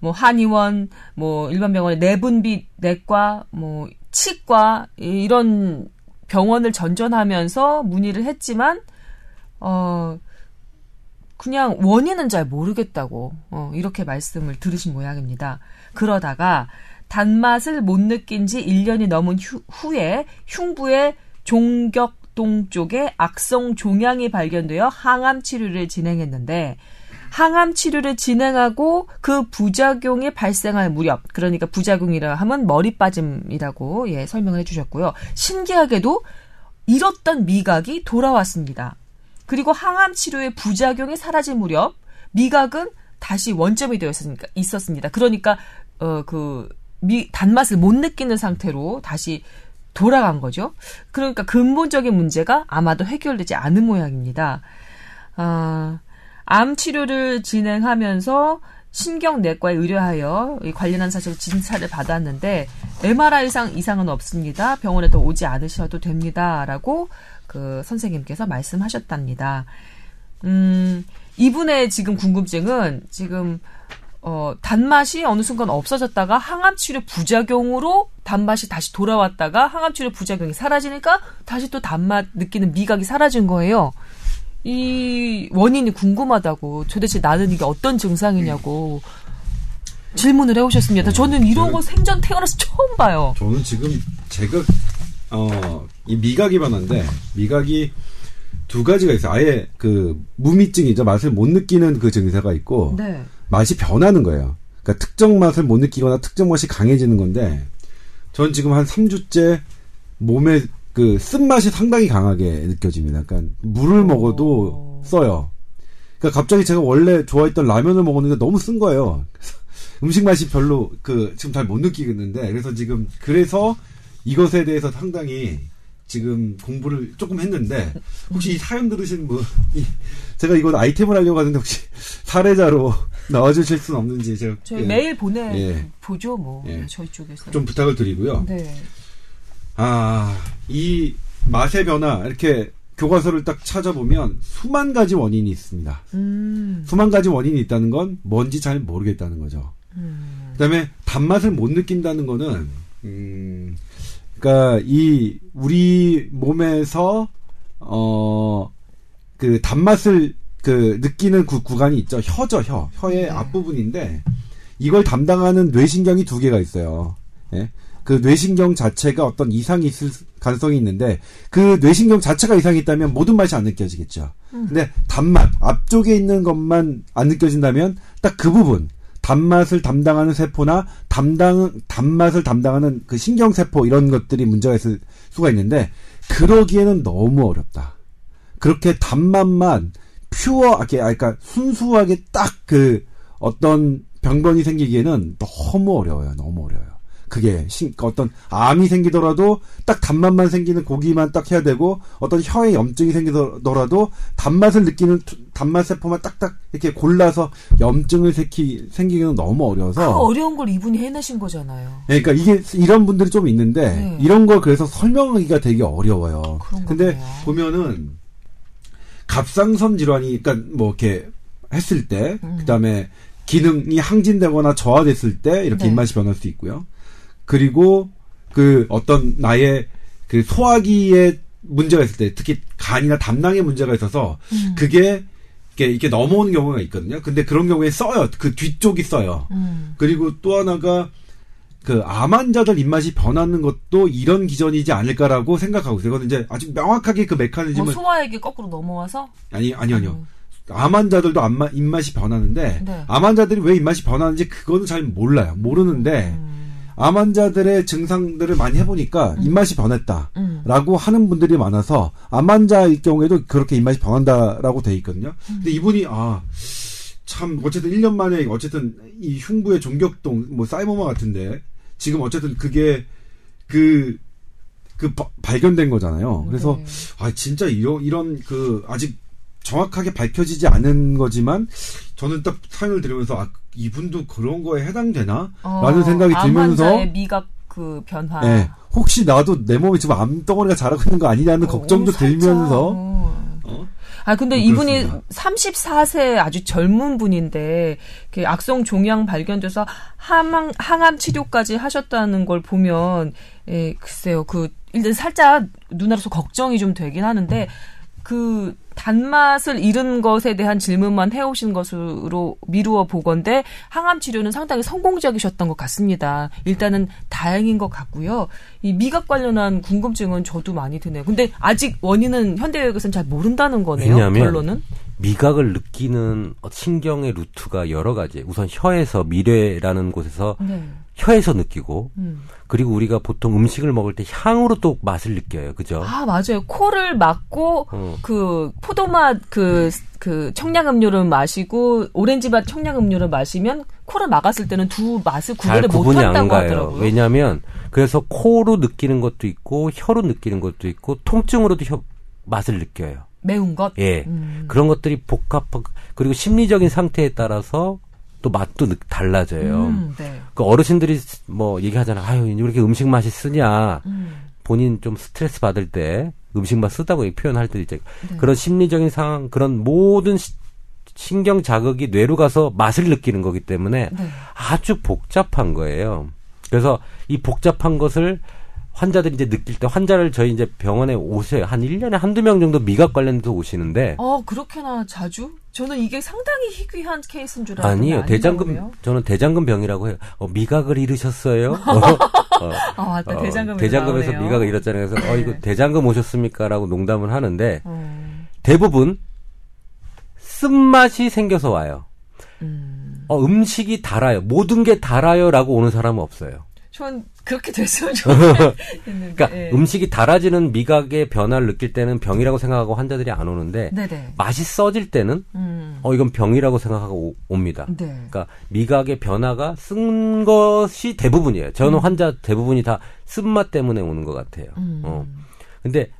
뭐 한의원, 뭐 일반 병원의 내분비 내과, 뭐 치과 이- 이런 병원을 전전하면서 문의를 했지만 어 그냥 원인은 잘 모르겠다고 어, 이렇게 말씀을 들으신 모양입니다. 그러다가 단맛을 못 느낀 지 1년이 넘은 휴, 후에 흉부의 종격 동 쪽에 악성 종양이 발견되어 항암 치료를 진행했는데 항암 치료를 진행하고 그 부작용이 발생할 무렵, 그러니까 부작용이라 하면 머리 빠짐이라고 예, 설명을 해주셨고요. 신기하게도 잃었던 미각이 돌아왔습니다. 그리고 항암 치료의 부작용이 사라진 무렵 미각은 다시 원점이 되어 있었으니까 있었습니다. 그러니까 어 그 단맛을 못 느끼는 상태로 다시 돌아간 거죠. 그러니까 근본적인 문제가 아마도 해결되지 않은 모양입니다. 아, 암 치료를 진행하면서 신경내과에 의뢰하여 이 관련한 사실 진찰을 받았는데 MRI상 이상은 없습니다. 병원에 더 오지 않으셔도 됩니다라고 그 선생님께서 말씀하셨답니다. 음, 이분의 지금 궁금증은 지금 어, 단맛이 어느 순간 없어졌다가 항암 치료 부작용으로 단맛이 다시 돌아왔다가 항암 치료 부작용이 사라지니까 다시 또 단맛 느끼는 미각이 사라진 거예요. 이 원인이 궁금하다고 도대체 나는 이게 어떤 증상이냐고 질문을 해오셨습니다. 저는 이런 거 생전 태어나서 처음 봐요. 저는 지금 제가 어 이 미각이 변한데 미각이 두 가지가 있어요. 아예 그 무미증이죠. 맛을 못 느끼는 그 증세가 있고 네. 맛이 변하는 거예요. 그러니까 특정 맛을 못 느끼거나 특정 맛이 강해지는 건데 전 지금 한 3주째 몸에 그 쓴맛이 상당히 강하게 느껴집니다. 그러니까 물을 먹어도 써요. 그러니까 갑자기 제가 원래 좋아했던 라면을 먹었는데 너무 쓴 거예요. <laughs> 음식 맛이 별로 그 지금 잘 못 느끼겠는데 그래서 지금 그래서 이것에 대해서 상당히 지금 공부를 조금 했는데 혹시 이 사연 들으신 분 이, 제가 이거 아이템을 하려고 하는데 혹시 사례자로 <laughs> 나와주실 수는 없는지 제가 저희 예, 매일 보내 예. 보죠 뭐 예. 저희 쪽에서. 좀 부탁을 드리고요. 네. 아, 이 맛의 변화 이렇게 교과서를 딱 찾아보면 수만 가지 원인이 있습니다. 음. 수만 가지 원인이 있다는 건 뭔지 잘 모르겠다는 거죠. 음. 그다음에 단맛을 못 느낀다는 거는 음 그러니까 이 우리 몸에서 어 그 단맛을 그 느끼는 구, 구간이 있죠. 혀죠, 혀. 혀의 네. 앞부분인데 이걸 담당하는 뇌신경이 두 개가 있어요. 예? 그 뇌신경 자체가 어떤 이상이 있을 가능성이 있는데 그 뇌신경 자체가 이상이 있다면 모든 맛이 안 느껴지겠죠. 근데 단맛 앞쪽에 있는 것만 안 느껴진다면 딱 그 부분 단맛을 담당하는 세포나 담당 단맛을 담당하는 그 신경 세포 이런 것들이 문제가 있을 수가 있는데 그러기에는 너무 어렵다. 그렇게 단맛만 퓨어, 아, 그러니까 순수하게 딱 그 어떤 병변이 생기기에는 너무 어려워요. 너무 어려워요. 그게 신, 어떤 암이 생기더라도 딱 단맛만 생기는 고기만 딱 해야 되고 어떤 혀에 염증이 생기더라도 단맛을 느끼는 투- 단맛 세포만 딱딱 이렇게 골라서 염증을 생기, 생기기는 너무 그 어려워서 어려운 걸 이분이 해내신 거잖아요. 예, 그러니까 이게 이런 분들이 좀 있는데 네. 이런 걸 그래서 설명하기가 되게 어려워요. 근데 거네요. 보면은 갑상선 질환이 그러니까 뭐 이렇게 했을 때 음. 그다음에 기능이 항진되거나 저하됐을 때 이렇게 네. 입맛이 변할 수 있고요. 그리고 그 어떤 나의 그 소화기에 문제가 있을 때 특히 간이나 담낭에 문제가 있어서 음. 그게 이렇게, 이렇게 넘어오는 경우가 있거든요. 근데 그런 경우에 써요. 그 뒤쪽이 써요. 음. 그리고 또 하나가 그 암 환자들 입맛이 변하는 것도 이런 기전이지 않을까라고 생각하고 있어요. 이건 이제 아주 명확하게 그뭐 메커니즘을 소화액이 거꾸로 넘어와서 아니 아니 아니요. 음. 암 환자들도 암마, 입맛이 변하는데 네. 암 환자들이 왜 입맛이 변하는지 그거는 잘 몰라요. 모르는데 음. 암 환자들의 증상들을 많이 해보니까 입맛이 변했다. 음. 라고 하는 분들이 많아서 암 환자일 경우에도 그렇게 입맛이 변한다라고 돼 있거든요. 근데 이분이 아 참 어쨌든 1년 만에 어쨌든 이 흉부의 종격동 뭐 사이버마 같은데 지금 어쨌든 그게 그그 발견된 거잖아요. 그래서 네. 아 진짜 이런 이런 그 아직 정확하게 밝혀지지 않은 거지만 저는 딱 사연을 들으면서 아 이분도 그런 거에 해당되나? 라는 생각이 암 들면서 환자의 미각 그 변화. 예. 혹시 나도 내 몸에 지금 암덩어리가 자라고 있는 거 아니냐는 어, 걱정도 살짝, 들면서 어. 어? 아 근데 어, 이분이 그렇습니다. 34세 아주 젊은 분인데 그 악성 종양 발견돼서 항암 항암 치료까지 하셨다는 걸 보면 예, 글쎄요. 그 일단 살짝 눈으로서 걱정이 좀 되긴 하는데 그 단맛을 잃은 것에 대한 질문만 해오신 것으로 미루어 보건데 항암 치료는 상당히 성공적이셨던 것 같습니다. 일단은 다행인 것 같고요. 이 미각 관련한 궁금증은 저도 많이 드네요. 근데 아직 원인은 현대의학에서는 잘 모른다는 거네요. 왜냐하면 결론은. 미각을 느끼는 신경의 루트가 여러 가지. 우선 혀에서 미래라는 곳에서 네. 혀에서 느끼고 음. 그리고 우리가 보통 음식을 먹을 때 향으로 또 맛을 느껴요. 그죠? 아 맞아요. 코를 막고 어. 그 포도맛 그, 그 청량 음료를 마시고 오렌지 맛 청량 음료를 마시면 코를 막았을 때는 두 맛을 안 못한다고 가요. 하더라고요. 왜냐하면 그래서 코로 느끼는 것도 있고 혀로 느끼는 것도 있고 통증으로도 혀 맛을 느껴요. 매운 것. 예. 음. 그런 것들이 복합 그리고 심리적인 상태에 따라서 또 맛도 느- 달라져요. 음, 네. 그 어르신들이 뭐 얘기하잖아. 아유, 왜 이렇게 음식 맛이 쓰냐. 음. 본인 좀 스트레스 받을 때 음식 맛 쓰다고 표현할 때 이제 네. 그런 심리적인 상황, 그런 모든 시- 신경 자극이 뇌로 가서 맛을 느끼는 거기 때문에 네. 아주 복잡한 거예요. 그래서 이 복잡한 것을 환자들이 이제 느낄 때 환자를 저희 이제 병원에 오세요. 한 1년에 한두 명 정도 미각 관련돼서 오시는데 어 그렇게나 자주? 저는 이게 상당히 희귀한 케이스인 줄 알았는데 아니요. 아닌가 대장금. 저는 대장금 병이라고 해요. 어, 미각을 잃으셨어요? <laughs> 어, 아 맞다 어, 대장금 대장금에서 나오네요. 미각을 잃었잖아요. 그래서 어 이거 대장금 오셨습니까 라고 농담을 하는데 어, 대부분 쓴맛이 생겨서 와요. 음. 어, 음식이 달아요. 모든 게 달아요라고 오는 사람은 없어요. 전 그렇게 됐으면 <laughs> 좋겠는데. 그러니까 예. 음식이 달아지는 미각의 변화를 느낄 때는 병이라고 생각하고 환자들이 안 오는데 네네. 맛이 써질 때는 음. 어 이건 병이라고 생각하고 오- 옵니다. 네. 그러니까 미각의 변화가 쓴 것이 대부분이에요. 저는 환자 대부분이 다 쓴맛 때문에 오는 것 같아요. 음. 어. 근데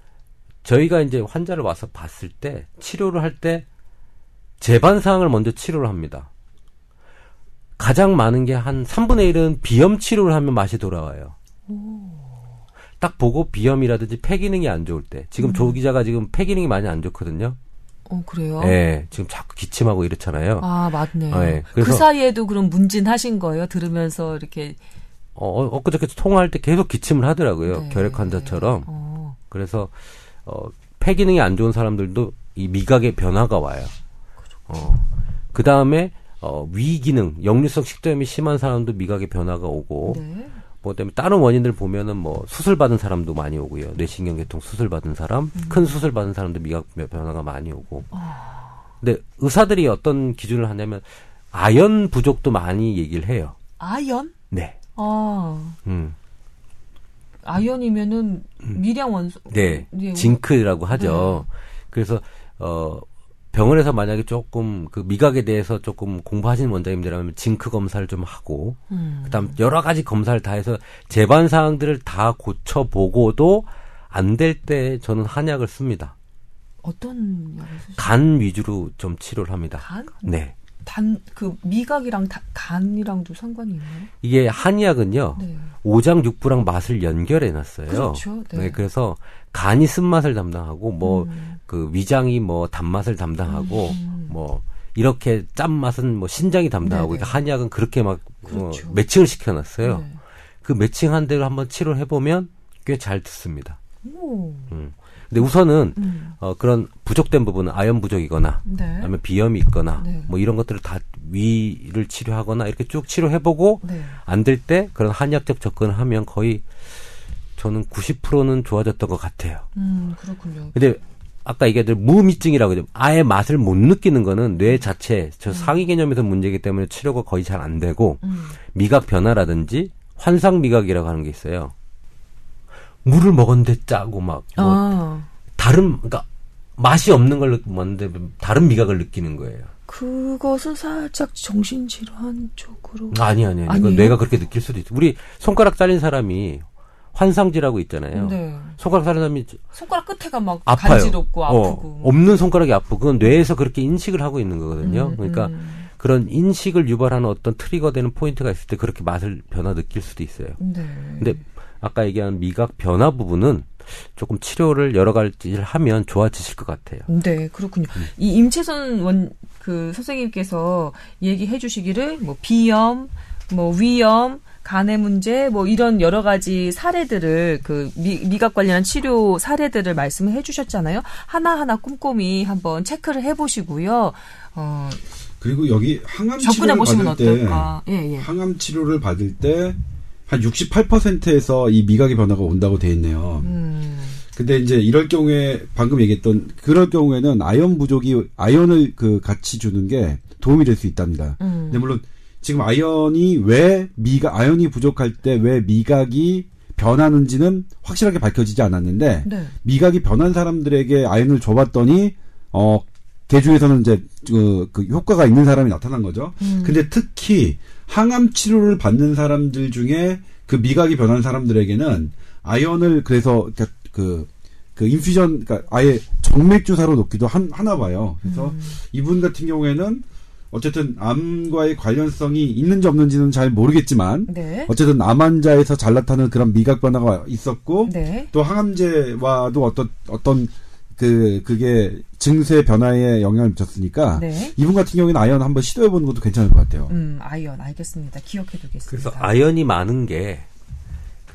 저희가 이제 환자를 와서 봤을 때 치료를 할 때 재반 사항을 먼저 치료를 합니다. 가장 많은 게 한 3분의 1은 비염 치료를 하면 맛이 돌아와요. 딱 보고 비염이라든지 폐 기능이 안 좋을 때. 지금 조 기자가 지금 폐 기능이 많이 안 좋거든요. 어, 그래요? 예, 지금 자꾸 기침하고 이렇잖아요. 아, 맞네요. 네, 그 그래서- 사이에도 그럼 문진하신 거예요? 들으면서 이렇게. 어, 어, 엊그저께 통화할 때 계속 기침을 하더라고요. 네. 결핵 환자처럼. 어. 그래서 어, 폐 기능이 안 좋은 사람들도 이 미각의 변화가 와요. 어, 그 다음에 어, 위 기능, 역류성 식도염이 심한 사람도 미각의 변화가 오고, 네. 뭐 때문에 다른 원인들 보면은 뭐 수술 받은 사람도 많이 오고요. 뇌신경계통 수술 받은 사람, 음. 큰 수술 받은 사람도 미각 변화가 많이 오고. 아. 근데 의사들이 어떤 기준을 하냐면 아연 부족도 많이 얘기를 해요. 아연? 네. 아, 음. 아연이면은 미량 원소. 네, 예, 징크라고 하죠. 그래서 어 병원에서 만약에 조금 그 미각에 대해서 조금 공부하시는 원장님들이라면 징크 검사를 좀 하고 음. 그다음 여러 가지 검사를 다 해서 재반 사항들을 다 고쳐 보고도 안 될 때 저는 한약을 씁니다. 어떤 약을 쓰시 간 위주로 좀 치료를 합니다. 간? 네. 단, 그, 미각이랑 다- 간이랑도 상관이 있나요? 이게 한의학은요. 네. 오장육부랑 맛을 연결해 놨어요. 그렇죠. 네. 그래서 간이 쓴맛을 담당하고 뭐 음. 그 위장이 뭐 단맛을 담당하고 음. 뭐 이렇게 짠맛은 뭐 신장이 담당하고 네네. 그러니까 한의학은 그렇게 막 그렇죠. 어, 매칭을 시켜 놨어요. 네. 그 매칭한 대로 한번 치료를 해 보면 꽤 잘 듣습니다. 오. 음. 근데 우선은 음. 어 그런 부족된 부분은 아연 부족이거나 네. 아니면 비염이 있거나 네. 뭐 이런 것들을 다 위를 치료하거나 이렇게 쭉 치료해 보고 네. 안될 때 그런 한의학적 접근을 하면 거의 저는 90%는 좋아졌던 것 같아요. 음, 그렇군요. 근데 아까 얘기했던 무미증이라고 하죠. 아예 맛을 못 느끼는 거는 뇌 자체 저 상위 개념에서 문제이기 때문에 치료가 거의 잘 안 되고 음. 미각 변화라든지 환상 미각이라고 하는 게 있어요. 물을 먹었는데 짜고 막 뭐 아. 다른 그러니까 맛이 없는 걸 먹는데 다른 미각을 느끼는 거예요. 그것은 살짝 정신질환 쪽으로. 아니 아니 아니. 이건 아니에요? 뇌가 그렇게 느낄 수도 있어. 우리 손가락 잘린 사람이 환상지라고 있잖아요. 네. 손가락 잘린 사람이 손가락 끝에가 막 아파요. 간지럽고 어, 아프고. 없는 손가락이 아프고 그건 뇌에서 그렇게 인식을 하고 있는 거거든요. 음, 그러니까 음. 그런 인식을 유발하는 어떤 trigger 되는 포인트가 있을 때 그렇게 맛을 변화 느낄 수도 있어요. 네. 근데 아까 얘기한 미각 변화 부분은 조금 치료를 여러 가지를 하면 좋아지실 것 같아요. 네, 그렇군요. 음. 이 임채선 원, 그 선생님께서 얘기해 주시기를, 뭐, 비염, 뭐, 위염, 간의 문제, 뭐, 이런 여러 가지 사례들을, 그, 미, 미각 관련한 치료 사례들을 말씀을 해 주셨잖아요. 하나하나 꼼꼼히 한번 체크를 해 보시고요. 어, 그리고 여기 항암 접근해 치료를 보시면 받을 때 어떨까. 예, 예. 항암 치료를 받을 때 한 68%에서 이 미각의 변화가 온다고 돼 있네요. 음, 근데 이제 이럴 경우에 방금 얘기했던 그럴 경우에는 아연 부족이 아연을 그 같이 주는 게 도움이 될 수 있답니다. 음. 근데 물론 지금 아연이 왜 미각 아연이 부족할 때 왜 미각이 변하는지는 확실하게 밝혀지지 않았는데 네. 미각이 변한 사람들에게 아연을 줘봤더니 어 개중에서는 이제 그, 그 효과가 있는 사람이 나타난 거죠. 음. 근데 특히 항암 치료를 받는 사람들 중에 그 미각이 변한 사람들에게는 아연을 그래서 그, 그, 그 인퓨전, 그러니까 아예 정맥 주사로 놓기도 한, 하나 봐요. 그래서 음. 이분 같은 경우에는 어쨌든 암과의 관련성이 있는지 없는지는 잘 모르겠지만 네. 어쨌든 암 환자에서 잘 나타나는 그런 미각 변화가 있었고 네. 또 항암제와도 어떤 어떤 그 그게 증세 변화에 영향을 미쳤으니까 네. 이분 같은 경우에는 아연 한번 시도해 보는 것도 괜찮을 것 같아요. 음, 아연, 알겠습니다. 기억해 두겠습니다. 그래서 아연이 많은 게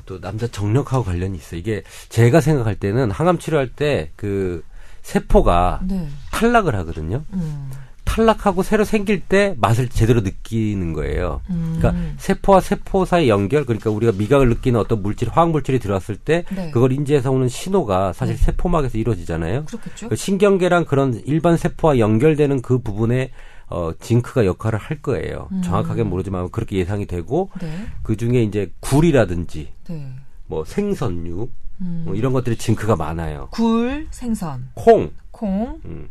또 남자 정력하고 관련이 있어요. 이게 제가 생각할 때는 항암 치료할 때 그 세포가 네. 탈락을 하거든요. 음. 탈락하고 새로 생길 때 맛을 제대로 느끼는 거예요. 음. 그러니까 세포와 세포 사이 연결, 그러니까 우리가 미각을 느끼는 어떤 물질, 화학 물질이 들어왔을 때 네. 그걸 인지해서 오는 신호가 사실 세포막에서 이루어지잖아요. 그렇겠죠. 그 신경계랑 그런 일반 세포와 연결되는 그 부분에 어, 징크가 역할을 할 거예요. 음. 정확하게 모르지만 그렇게 예상이 되고 네. 그 중에 이제 굴이라든지 네. 뭐 생선류 음. 뭐 이런 것들이 zinc가 많아요. 굴, 생선, 콩. 콩. 음.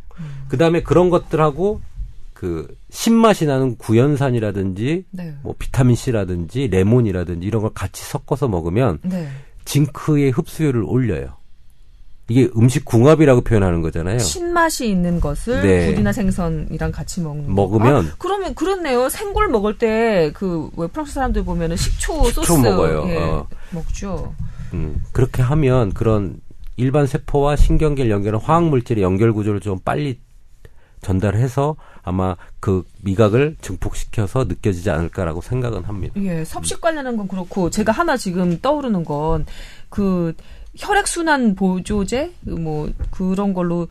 그다음에 그런 것들하고 그 신맛이 나는 구연산이라든지 네. 뭐 비타민 C라든지 레몬이라든지 이런 걸 같이 섞어서 먹으면 네. zinc의 흡수율을 올려요. 이게 음식 궁합이라고 표현하는 거잖아요. 신맛이 있는 것을 네. 굴이나 생선이랑 같이 먹는 먹으면 아, 그러면 그렇네요. 생굴 먹을 때 그 왜 프랑스 사람들 보면은 식초, 소스 먹어요. 예, 어. 먹죠. 음, 그렇게 하면 그런 일반 세포와 신경계를 연결하는 화학 물질의 연결 구조를 좀 빨리 전달해서 아마 그 미각을 증폭시켜서 느껴지지 않을까라고 생각은 합니다. 예, 섭식 관련한 건 그렇고 제가 하나 지금 떠오르는 건 그 혈액 순환 보조제 뭐 그런 걸로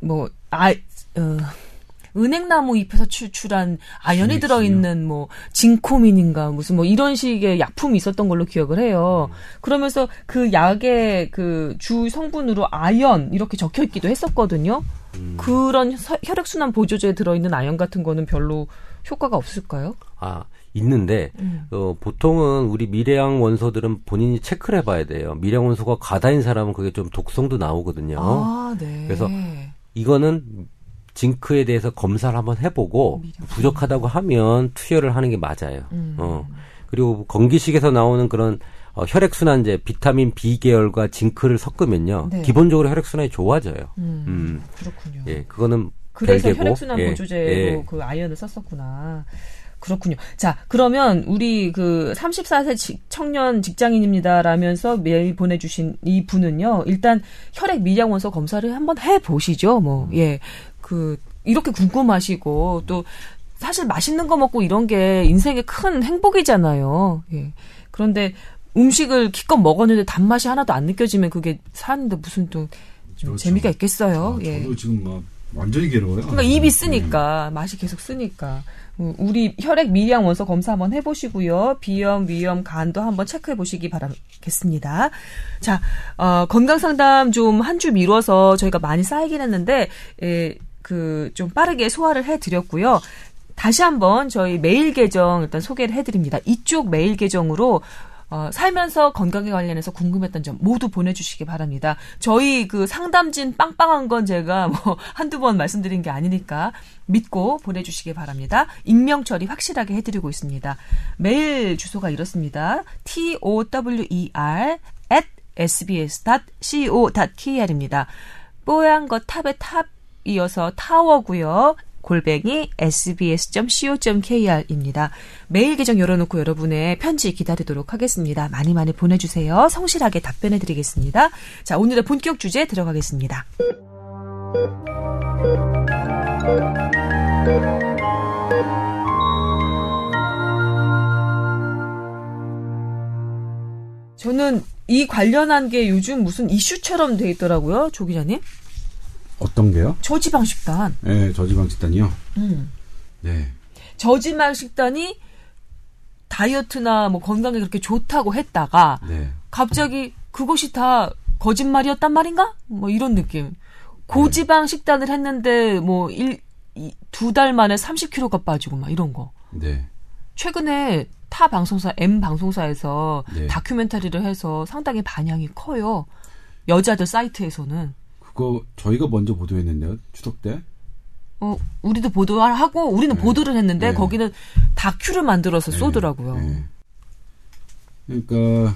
뭐아 어, 은행나무 잎에서 추출한 아연이? 들어있는 뭐 진코민인가 무슨 뭐 이런 식의 약품이 있었던 걸로 기억을 해요. 그러면서 그 약의 그 주 성분으로 아연 이렇게 적혀 있기도 했었거든요. 그런 서- 혈액 순환 보조제에 들어있는 아연 같은 거는 별로 효과가 없을까요? 아, 있는데, 음. 어, 보통은 우리 미래양 원소들은 본인이 체크를 해봐야 돼요. 미래양 원소가 과다인 사람은 그게 좀 독성도 나오거든요. 아, 네. 그래서 이거는 징크에 대해서 검사를 한번 해보고 부족하다고 하면 투여를 하는 게 맞아요. 음. 어. 그리고 건기식에서 나오는 그런 어, 혈액순환제, 비타민 B 계열과 징크를 섞으면요. 네. 기본적으로 혈액순환이 좋아져요. 음, 음. 그렇군요. 예, 그거는 그래서 별개고, 혈액순환 예, 보조제로 예. 그 아연을 썼었구나. 그렇군요. 자, 그러면 우리 그 34세 지- 청년 직장인입니다라면서 메일 보내주신 이 분은요, 일단 혈액 미량 원소 검사를 한번 해 보시죠. 뭐, 예. 그, 이렇게 궁금하시고, 또, 사실 맛있는 거 먹고 이런 게 인생의 큰 행복이잖아요. 예. 그런데 음식을 기껏 먹었는데 단맛이 하나도 안 느껴지면 그게 사는데 무슨 또좀 그렇죠. 재미가 있겠어요. 아, 예. 저도 지금 막 완전히 괴로워요. 그러니까 입이 쓰니까 맛이 계속 쓰니까 음, 우리 혈액 미량 원소 검사 한번 해보시고요 비염 위염 간도 한번 체크해 보시기 바라겠습니다. 자 어, 건강 상담 좀 한 주 미뤄서 저희가 많이 쌓이긴 했는데 그좀 빠르게 소화를 해드렸고요. 다시 한번 저희 메일 계정 일단 소개를 해드립니다. 이쪽 메일 계정으로 어, 살면서 건강에 관련해서 궁금했던 점 모두 보내주시기 바랍니다. 저희 그 상담진 빵빵한 건 제가 뭐 <laughs> 한두 번 말씀드린 게 아니니까 믿고 보내주시기 바랍니다. 익명 처리 확실하게 해드리고 있습니다. 메일 주소가 이렇습니다. tower at sbs.co.kr입니다. 뽀얀 거탑의 탑이어서 tower고요. 골뱅이 sbs.co.kr입니다. 메일 계정 열어놓고 여러분의 편지 기다리도록 하겠습니다. 많이 많이 보내주세요. 성실하게 답변해드리겠습니다. 자, 오늘의 본격 주제 들어가겠습니다. 저는 이 관련한 게 요즘 무슨 이슈처럼 돼 있더라고요, 조 기자님. 어떤 게요? 저지방 식단. 네, 저지방 식단이요. 음. 네. 저지방 식단이 다이어트나 뭐 건강에 그렇게 좋다고 했다가 네. 갑자기 그것이 다 거짓말이었단 말인가? 뭐 이런 느낌. 고지방 식단을 했는데 뭐두달 만에 30kg가 빠지고 막 이런 거. 네. 최근에 타 방송사 M 방송사에서 네. 다큐멘터리를 해서 상당히 반향이 커요. 여자들 사이트에서는 그거 저희가 먼저 보도했는데요. 추석 때. 어 우리도 보도를 하고 우리는 네. 보도를 했는데 네. 거기는 다큐를 만들어서 네. 쏘더라고요. 네. 그러니까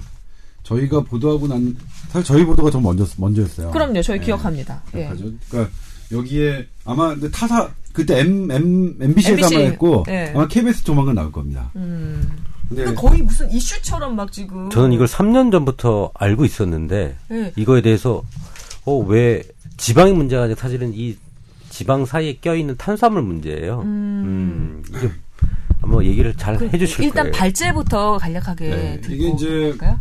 저희가 보도하고 난 사실 저희 보도가 더 먼저 먼저였어요. 그럼요, 저희 네. 기억합니다. 예. 기억하죠. 그러니까 여기에 아마 근데 타사 그때 M M MBC에서 MBC, 한번 했고 네. 아마 KBS 조만간 나올 겁니다. 음. 근데 근데 거의 무슨 이슈처럼 막 지금. 저는 이걸 3년 전부터 알고 있었는데 네. 이거에 대해서 어, 왜 지방이 문제가 아니라 사실은 이 지방 사이에 껴있는 탄수화물 문제예요. 음, 이게 아마 얘기를 잘 해주실 그 일단 거예요. 발제부터 간략하게 네, 듣고 이게 이제 갈까요?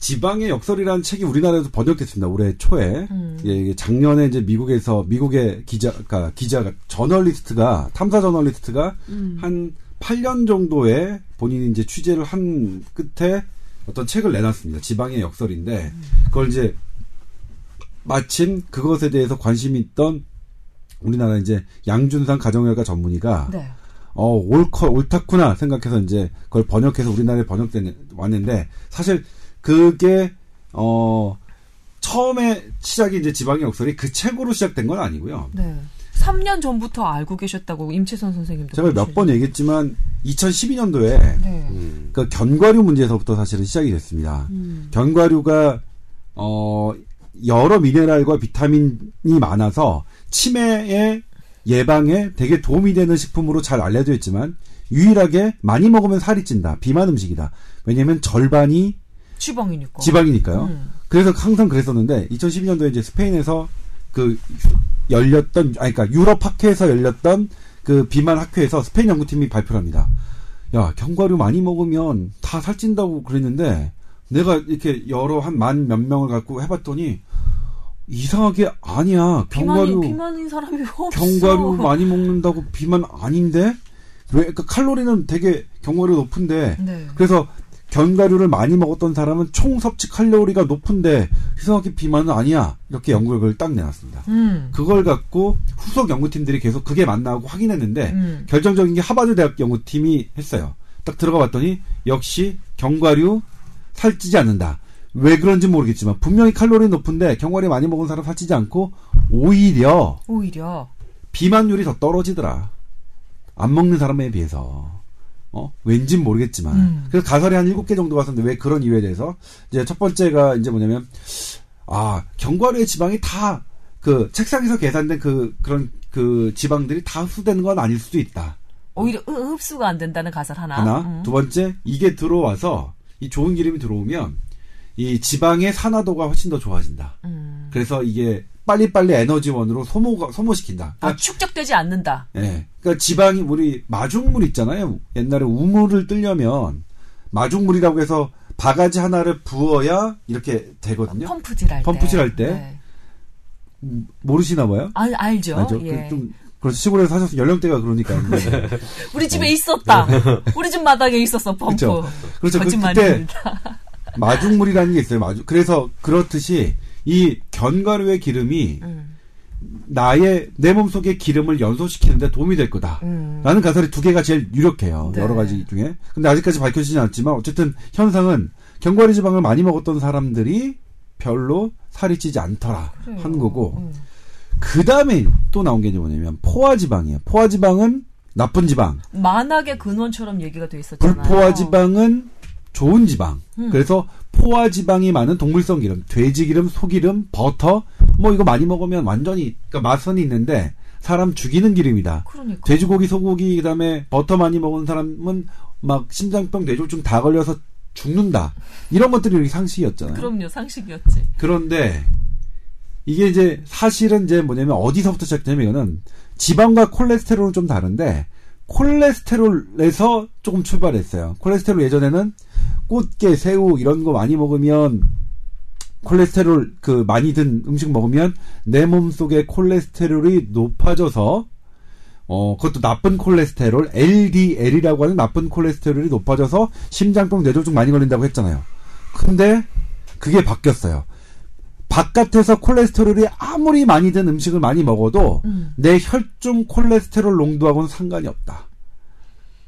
지방의 역설이라는 책이 우리나라에서 번역됐습니다. 올해 초에. 음. 예, 작년에 이제 미국에서 미국의 기자, 그러니까 기자가 저널리스트가 탐사 저널리스트가 음. 한 8년 정도의 본인이 이제 취재를 한 끝에 어떤 책을 내놨습니다. 지방의 역설인데 그걸 이제 마침 그것에 대해서 관심이 있던 우리나라 이제 양준상 가정의학과 전문의가 네. 어, 옳커, 옳다구나 생각해서 이제 그걸 번역해서 우리나라에 번역된, 왔는데, 사실 그게, 어, 처음에 시작이 이제 지방의 역설이 그 책으로 시작된 건 아니고요. 네. 3년 전부터 알고 계셨다고 임채선 선생님도. 제가 몇. 번 얘기했지만, 2012년도에, 네. 음, 그 견과류 문제에서부터 사실은 시작이 됐습니다. 음. 견과류가, 어, 여러 미네랄과 비타민이 많아서 치매의 예방에 되게 도움이 되는 식품으로 잘 알려져 있지만 유일하게 많이 먹으면 살이 찐다. 비만 음식이다. 왜냐면 절반이 지방이니까. 지방이니까요. 음. 그래서 항상 그랬었는데 2012년도에 이제 스페인에서 그 열렸던 아니 그러니까 유럽 학회에서 열렸던 그 비만 학회에서 스페인 연구팀이 발표를 합니다. 야, 견과류 많이 먹으면 다 살찐다고 그랬는데 내가 이렇게 여러 한 만 몇 명을 갖고 해봤더니 이상하게 아니야. 견과류 비만이 비만인 사람이 <laughs> 없어. 견과류 많이 먹는다고 비만 아닌데 왜 그러니까 칼로리는 되게 견과류 높은데 네. 그래서 견과류를 많이 먹었던 사람은 총 섭취 칼로리가 높은데 이상하게 비만은 아니야 이렇게 연구 결과를 딱 내놨습니다. 음. 그걸 갖고 후속 연구팀들이 계속 그게 맞나고 확인했는데 음. 결정적인 게 하버드 대학 연구팀이 했어요. 딱 들어가 봤더니 역시 견과류 살찌지 않는다. 왜 그런지 모르겠지만 분명히 칼로리 높은데 견과류 많이 먹은 사람 살찌지 않고 오히려 오히려 비만율이 더 떨어지더라. 안 먹는 사람에 비해서. 어? 왠진 모르겠지만. 음. 그래서 가설이 한 일곱 개 정도 봤었는데 왜 그런 이유에 대해서. 이제 첫 번째가 이제 뭐냐면, 아, 견과류의 지방이 다 그 책상에서 계산된 그, 그런 그 지방들이 다 흡수되는 건 아닐 수도 있다. 오히려 흡- 흡수가 안 된다는 가설 하나. 하나. 음. 두 번째, 이게 들어와서 이 좋은 기름이 들어오면 이 지방의 산화도가 훨씬 더 좋아진다. 음. 그래서 이게 빨리빨리 에너지원으로 소모, 소모시킨다. 아, 축적되지 않는다. 예. 그러니까 지방이 우리 마중물 있잖아요. 옛날에 우물을 뜨려면 마중물이라고 해서 바가지 하나를 부어야 이렇게 되거든요. 펌프질 할 때. 펌프질 할 때? 네. 음, 모르시나 봐요? 아, 알죠. 알죠? 예. 그좀 그래서 시골에서 사셔서 연령대가 그러니까. <laughs> <laughs> 우리 집에 있었다. 우리 집 마당에 있었어, 펌프. 그렇죠. 그렇죠. 그- 거짓말입니다. 마중물이라는 게 있어요. 마중. 그래서 그렇듯이 이 견과류의 기름이 음. 나의 내 몸속의 기름을 연소시키는데 도움이 될 거다. 음. 라는 가설이 두 개가 제일 유력해요. 네. 여러 가지 중에. 근데 아직까지 밝혀지진 않았지만 어쨌든 현상은 견과류 지방을 많이 먹었던 사람들이 별로 살이 찌지 않더라 그래요. 하는 거고 음. 그 다음에 또 나온 게 뭐냐면 포화 지방이에요. 포화 지방은 나쁜 지방, 만악의 근원처럼 얘기가 돼 있었잖아요. 불포화 지방은 좋은 지방. 음. 그래서 포화 지방이 많은 동물성 기름, 돼지 기름, 소기름, 버터 뭐 이거 많이 먹으면 완전히 그러니까 맛선이 있는데 사람 죽이는 기름이다. 그러니까. 돼지고기, 소고기, 그다음에 버터 많이 먹은 사람은 막 심장병, 뇌졸중 다 걸려서 죽는다. 이런 것들이 상식이었잖아요. 그럼요, 상식이었지. 그런데 이게 이제 사실은 이제 뭐냐면 어디서부터 시작되냐면 이거는 지방과 콜레스테롤은 좀 다른데 콜레스테롤에서 조금 출발했어요. 콜레스테롤 예전에는 꽃게, 새우 이런 거 많이 먹으면 콜레스테롤 그 많이 든 음식 먹으면 내 몸속의 콜레스테롤이 높아져서 어 그것도 나쁜 콜레스테롤 LDL이라고 하는 나쁜 콜레스테롤이 높아져서 심장병 뇌졸중 많이 걸린다고 했잖아요. 근데 그게 바뀌었어요. 바깥에서 콜레스테롤이 아무리 많이 든 음식을 많이 먹어도 음. 내 혈중 콜레스테롤 농도하고는 상관이 없다.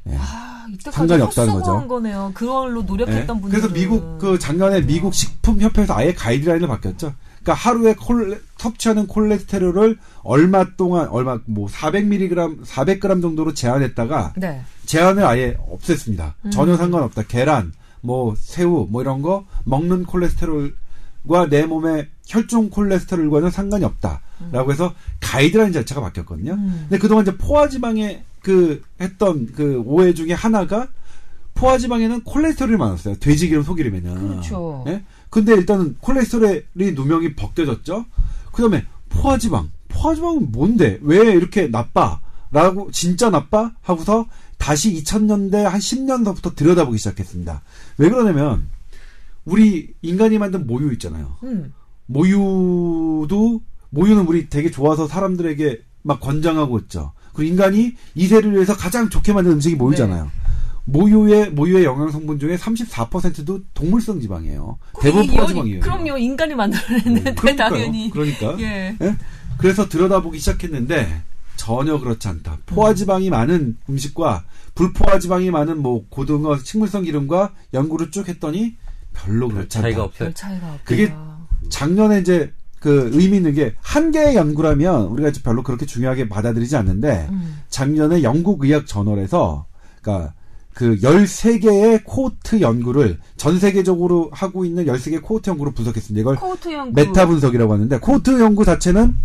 예. 아, 상관이 없다는 거죠. 거네요. 그걸로 노력했던 예. 분들. 그래서 미국 그 작년에 미국 식품 협회에서 아예 가이드라인을 바뀌었죠. 그러니까 하루에 콜레, 섭취하는 콜레스테롤을 얼마 동안 얼마 뭐 400mg, 400g 정도로 제한했다가 네. 제한을 아예 없앴습니다. 음. 전혀 상관없다. 계란, 뭐 새우, 뭐 이런 거 먹는 콜레스테롤 과내 몸의 혈중 콜레스테롤과는 상관이 없다라고 해서 가이드라인 자체가 바뀌었거든요. 음. 근데 그동안 이제 포화 지방에 그 했던 그 오해 중에 하나가 포화 지방에는 콜레스테롤이 많았어요. 돼지기름, 소기름에는. 그렇죠. 예? 근데 일단은 콜레스테롤이 누명이 벗겨졌죠. 그다음에 포화 지방. 포화 지방은 뭔데? 왜 이렇게 나빠? 라고 진짜 나빠? 하고서 다시 2000년대 한 10년서부터 들여다보기 시작했습니다. 왜 그러냐면 우리 인간이 만든 모유 있잖아요. 음. 모유도 모유는 우리 되게 좋아서 사람들에게 막 권장하고 있죠. 그리고 인간이 이세를 위해서 가장 좋게 만든 음식이 모유잖아요. 모유의 모유의 영양 성분 중에 34%도 동물성 지방이에요. 대부분 이- 포화지방이에요. 그럼요, 인간이 만들어냈는데 그러니까요. 당연히. 그러니까. 예. 예? 그래서 들여다보기 시작했는데 전혀 그렇지 않다. 포화지방이 많은 음식과 불포화지방이 많은 뭐 고등어, 식물성 기름과 연구를 쭉 했더니 별로 않다. 차이가 없어요. 별 차이가 없다. 그게 작년에 이제 그 의미 있는 게 한 개의 연구라면 우리가 이제 별로 그렇게 중요하게 받아들이지 않는데 음. 작년에 영국 의학 저널에서 그러니까 그 13개의 코호트 연구를 전 세계적으로 하고 있는 13개 코호트 연구를 분석했습니다. 이걸 코호트 연구 메타 분석이라고 하는데 코호트 연구 자체는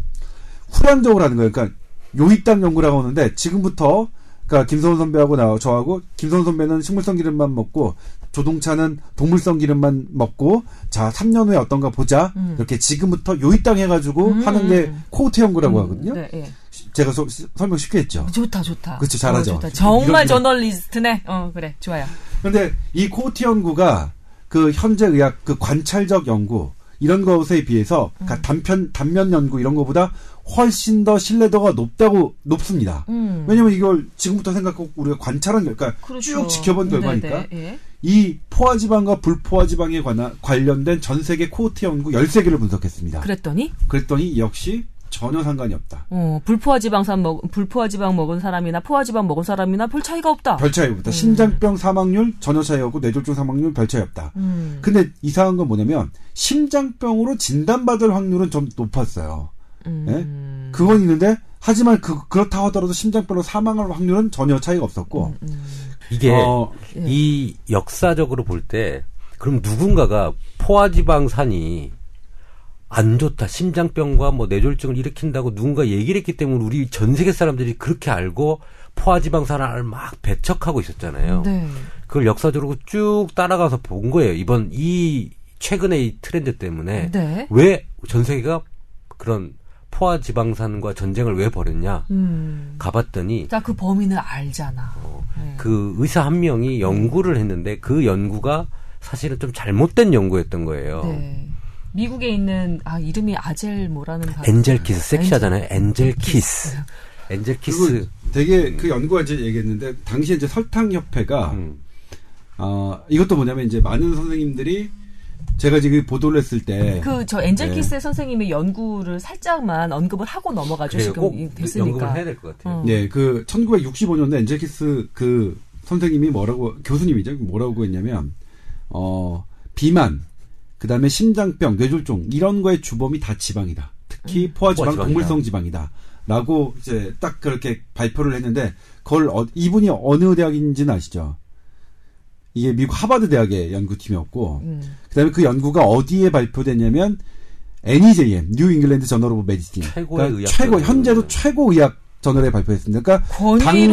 후향적으로 하는 거예요. 그러니까 요이땅 연구라고 하는데 지금부터 그러니까 김성훈 선배하고 나 저하고 김성훈 선배는 식물성 기름만 먹고 조동찬은 동물성 기름만 먹고 자 3년 후에 어떤가 보자 음. 이렇게 지금부터 요이땅 해가지고 음. 하는 게 코호트 연구라고 음, 하거든요. 네, 예. 제가 소- 설명 쉽게 했죠. 좋다, 좋다. 그쵸, 잘하죠. 어, 좋다. 정말 저널리스트네. 어, 그래, 좋아요. 근데 이 코호트 연구가 그 현재 의학 그 관찰적 연구 이런 것에 비해서 음. 가- 단편 단면 연구 이런 것보다 훨씬 더 신뢰도가 높다고 높습니다. 음. 왜냐면 이걸 지금부터 생각하고 우리가 관찰한 결과 그렇죠. 쭉 지켜본 결과니까 네, 네, 예. 이 포화 지방과 불포화 지방에 관한 관련된 전 세계 코호트 연구 13개를 분석했습니다. 그랬더니 그랬더니 역시 전혀 상관이 없다. 어, 불포화 지방산 먹 불포화 지방 먹은 사람이나 포화 지방 먹은 사람이나 별 차이가 없다. 별 차이 없다. 심장병 사망률 전혀 차이 없고 뇌졸중 사망률 별 차이 없다. 음. 근데 이상한 건 뭐냐면 심장병으로 진단받을 확률은 좀 높았어요. 음. 그건 있는데 하지만 그 그렇다 하더라도 심장병으로 사망할 확률은 전혀 차이가 없었고 음. 이게 어, 예. 이 역사적으로 볼 때 그럼 누군가가 포화지방산이 안 좋다 심장병과 뭐 뇌졸중을 일으킨다고 누군가 얘기를 했기 때문에 우리 전 세계 사람들이 그렇게 알고 포화지방산을 막 배척하고 있었잖아요. 네. 그걸 역사적으로 쭉 따라가서 본 거예요. 이번 이 최근의 이 트렌드 때문에 네. 왜전 세계가 그런 포화 지방산과 전쟁을 왜 벌였냐 음. 가봤더니 자, 그 범인을 알잖아. 네. 그 의사 한 명이 연구를 했는데 그 연구가 사실은 좀 잘못된 연구였던 거예요. 네. 미국에 있는 아 이름이 아젤 뭐라는 가 엔젤 키스 섹시하잖아요. 엔젤 키스. 엔젤 키스. <laughs> 되게 그 연구가 이제 얘기했는데 당시에 이제 설탕 협회가 음. 어, 이것도 뭐냐면 이제 많은 선생님들이 제가 지금 보도를 했을 때 그 저 엔젤 네. 키스 선생님의 연구를 살짝만 언급을 하고 넘어가죠. 지금 꼭 이- 연구를 됐으니까. 해야 될 것 같아요. 어. 네, 그 1965년도에 엔젤키스 그 선생님이 뭐라고 교수님이죠. 뭐라고 했냐면 어 비만, 그다음에 심장병, 뇌졸중 이런 거의 주범이 다 지방이다. 특히 포화지방, 포화지방이다. 동물성 지방이다 라고 이제 딱 그렇게 발표를 했는데 그걸 어- 이분이 어느 대학인지는 아시죠? 이게 미국 하버드 대학의 연구팀이었고 음. 그다음에 그 연구가 어디에 발표됐냐면 NEJM New England Journal of Medicine 최고의 의학 최고. 현재도 최고 의학 저널에 발표했습니다. 그러니까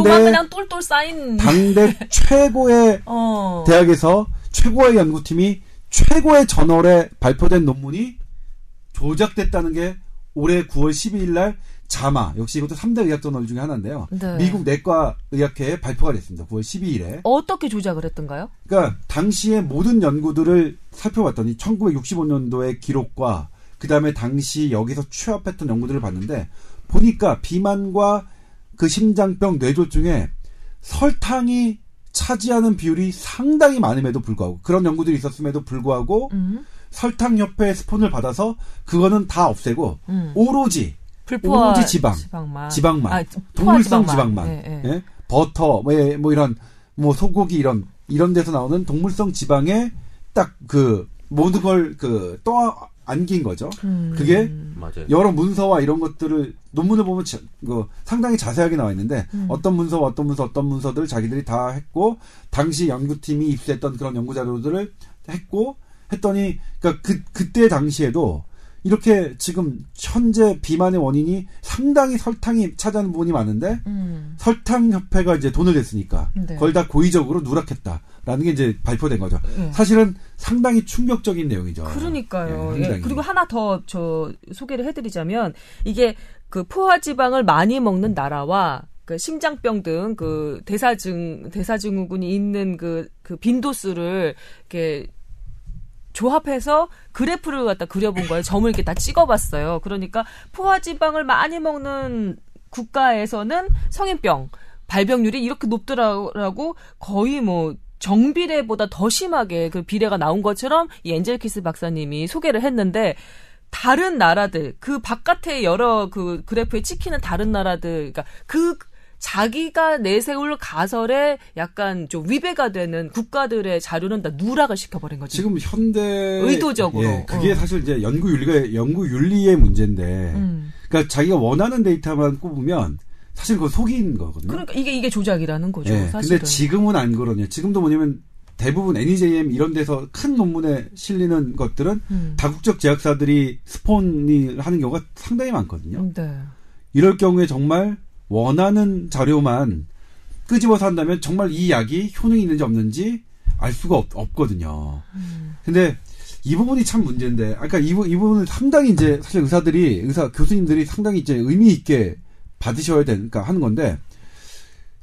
당대- 그냥 똘똘 쌓인 당대 <laughs> 최고의 어. 대학에서 최고의 연구팀이 최고의 저널에 발표된 논문이 조작됐다는 게 올해 9월 12일 날 자마 역시 이것도 3대 의학 저널 중에 하나인데요. 네. 미국 내과 의학회에 발표가 됐습니다. 9월 12일에. 어떻게 조작을 했던가요? 그러니까 당시의 모든 연구들을 살펴봤더니 1965년도의 기록과 그 다음에 당시 여기서 취합했던 연구들을 봤는데 보니까 비만과 그 심장병 뇌졸중에 설탕이 차지하는 비율이 상당히 많음에도 불구하고 그런 연구들이 있었음에도 불구하고 음. 설탕 협회의 스폰을 받아서 그거는 다 없애고 음. 오로지 불포화 오로지 지방, 지방만. 지방만, 아, 동물성 지방만, 예, 예. 예? 버터, 뭐, 예, 뭐 이런 뭐 소고기 이런 이런 데서 나오는 동물성 지방에 딱 그 모든 걸 그 떠 안긴 거죠. 음. 그게 맞아요. 여러 문서와 이런 것들을 논문을 보면 자- 그 상당히 자세하게 나와 있는데 음. 어떤 문서와 어떤 문서 어떤 문서들을 자기들이 다 했고 당시 연구팀이 입수했던 그런 연구 자료들을 했고 했더니 그러니까 그 그때 당시에도 이렇게 지금 현재 비만의 원인이 상당히 설탕이 차지하는 부분이 많은데 음. 설탕 협회가 이제 돈을 냈으니까 네. 그걸 다 고의적으로 누락했다라는 게 이제 발표된 거죠. 예. 사실은 상당히 충격적인 내용이죠. 그러니까요. 예, 예. 그리고 하나 더 저 소개를 해드리자면 이게 그 포화 지방을 많이 먹는 나라와 그 심장병 등 그 대사증 대사증후군이 있는 그 그 빈도수를 이렇게 조합해서 그래프를 갖다 그려본 거예요. 점을 이렇게 다 찍어봤어요. 그러니까 포화지방을 많이 먹는 국가에서는 성인병 발병률이 이렇게 높더라고 거의 뭐 정비례보다 더 심하게 그 비례가 나온 것처럼 이 엔젤키스 박사님이 소개를 했는데 다른 나라들 그 바깥의 여러 그 그래프에 찍히는 다른 나라들 그러니까 그 자기가 내세울 가설에 약간 좀 위배가 되는 국가들의 자료는 다 누락을 시켜버린 거죠. 지금 현대 의도적으로. 예, 그게 어. 사실 이제 연구 윤리가 연구 윤리의 문제인데 음. 그러니까 자기가 원하는 데이터만 꼽으면 사실 그거 속인 거거든요. 그러니까 이게 이게 조작이라는 거죠. 예, 사실은. 근데 지금은 안 그러냐. 지금도 뭐냐면 대부분 NEJM 이런 데서 큰 논문에 실리는 것들은 음. 다국적 제약사들이 스폰을 하는 경우가 상당히 많거든요. 네. 이럴 경우에 정말 원하는 자료만 끄집어서 한다면 정말 이 약이 효능이 있는지 없는지 알 수가 없, 거든요 근데 이 부분이 참 문제인데, 아까 이, 부- 이 부분은 상당히 이제 사실 의사들이, 의사, 교수님들이 상당히 이제 의미 있게 받으셔야 되니까 하는 건데,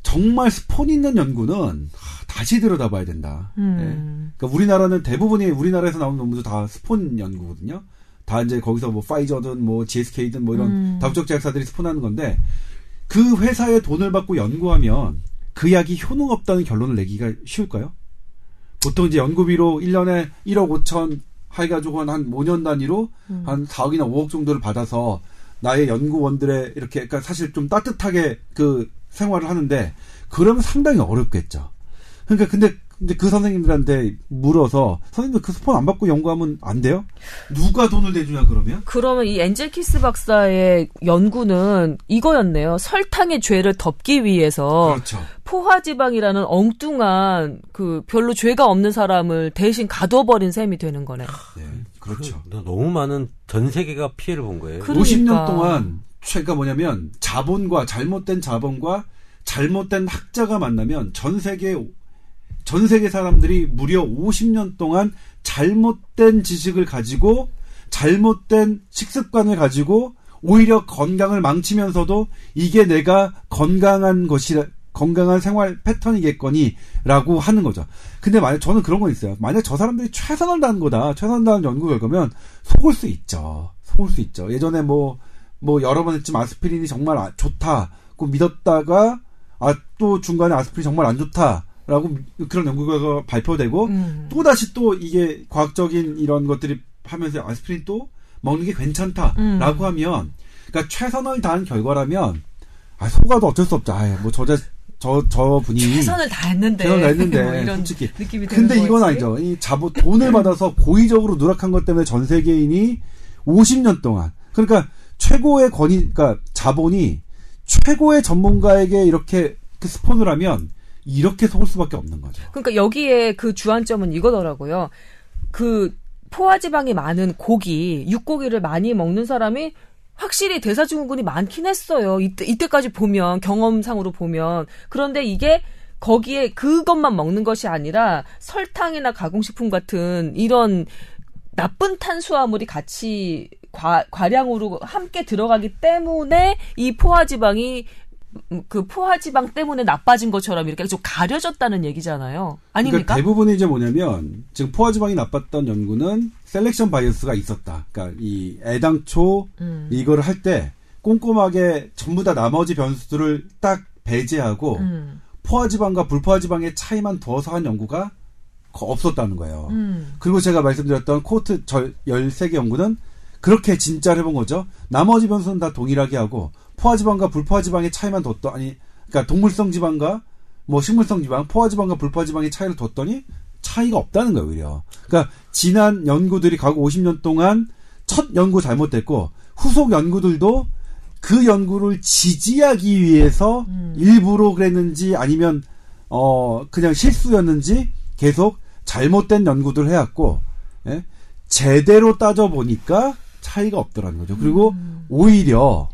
정말 스폰 있는 연구는 하, 다시 들여다봐야 된다. 예. 음. 그러니까 우리나라는 대부분이 우리나라에서 나오는 논문도 다 스폰 연구거든요. 다 이제 거기서 뭐 파이저든 뭐 GSK든 뭐 이런 음. 다국적 제약사들이 스폰하는 건데 그 회사에 돈을 받고 연구하면 그 약이 효능 없다는 결론을 내기가 쉬울까요? 보통 이제 연구비로 1년에 1억 5천 해가지고 한, 한 5년 단위로 음. 한 4억이나 5억 정도를 받아서 나의 연구원들의 이렇게 그러니까 사실 좀 따뜻하게 그 생활을 하는데 그러면 상당히 어렵겠죠. 그러니까 근데 근데 그 선생님들한테 물어서 선생님들 그 스폰 안 받고 연구하면 안 돼요? 누가 돈을 내주냐 그러면? 그러면 이 엔젤 키스 박사의 연구는 이거였네요. 설탕의 죄를 덮기 위해서 그렇죠. 포화지방이라는 엉뚱한 그 별로 죄가 없는 사람을 대신 가둬버린 셈이 되는 거네. 네, 그렇죠. 그, 너무 많은 전 세계가 피해를 본 거예요. 그러니까. 50년 동안 최가 뭐냐면 자본과 잘못된 자본과 잘못된 학자가 만나면 전 세계 전 세계 사람들이 무려 50년 동안 잘못된 지식을 가지고 잘못된 식습관을 가지고 오히려 건강을 망치면서도 이게 내가 건강한 것이라 건강한 생활 패턴이겠거니라고 하는 거죠. 근데 만약 저는 그런 건 있어요. 만약 저 사람들이 최선을 다한 거다, 최선을 다한 연구 결과면 속을 수 있죠. 속을 수 있죠. 예전에 뭐, 뭐 여러 번 했지만 아스피린이 정말 아- 좋다고 믿었다가 아, 또 중간에 아스피린 정말 안 좋다 라고 그런 연구 결과가 발표되고 음. 또 다시 또 이게 과학적인 이런 것들이 하면서 아스피린 또 먹는 게 괜찮다라고 음. 하면 그러니까 최선을 다한 결과라면 아 속아도 어쩔 수 없죠. 아, 뭐 저자 저저 분이 최선을 다했는데. 최선을 다했는데 뭐 이런 솔직히 느낌이 근데 이건 거지. 아니죠. 이 자본 돈을 받아서 고의적으로 누락한 것 때문에 전 세계인이 50년 동안 그러니까 최고의 권위 그러니까 자본이 최고의 전문가에게 이렇게 그 스폰을 하면 이렇게 속을 수밖에 없는 거죠. 그러니까 여기에 그 주안점은 이거더라고요. 그 포화지방이 많은 고기, 육고기를 많이 먹는 사람이 확실히 대사증후군이 많긴 했어요. 이때, 이때까지 보면, 경험상으로 보면. 그런데 이게 거기에 그것만 먹는 것이 아니라 설탕이나 가공식품 같은 이런 나쁜 탄수화물이 같이 과, 과량으로 함께 들어가기 때문에 이 포화지방이 음, 그 포화 지방 때문에 나빠진 것처럼 이렇게 좀 가려졌다는 얘기잖아요. 아닙니까? 그러니까 대부분이 이제 뭐냐면 지금 포화 지방이 나빴던 연구는 selection bias가 있었다. 그러니까 이 애당초 음. 이거를 할 때 꼼꼼하게 전부 다 나머지 변수들을 딱 배제하고 음. 포화 지방과 불포화 지방의 차이만 두어서 한 연구가 거- 없었다는 거예요. 음. 그리고 제가 말씀드렸던 코트 절 13개 연구는 그렇게 진짜를 해본 거죠. 나머지 변수는 다 동일하게 하고 포화지방과 불포화지방의 차이만 뒀더 아니 그러니까 동물성 지방과 뭐 식물성 지방, 포화지방과 불포화지방의 차이를 뒀더니 차이가 없다는 거예요, 오히려. 그러니까 지난 연구들이 과거 50년 동안 첫 연구 잘못됐고 후속 연구들도 그 연구를 지지하기 위해서 일부러 그랬는지 아니면 어 그냥 실수였는지 계속 잘못된 연구들 해왔고 예? 제대로 따져 보니까 차이가 없더라는 거죠. 그리고 오히려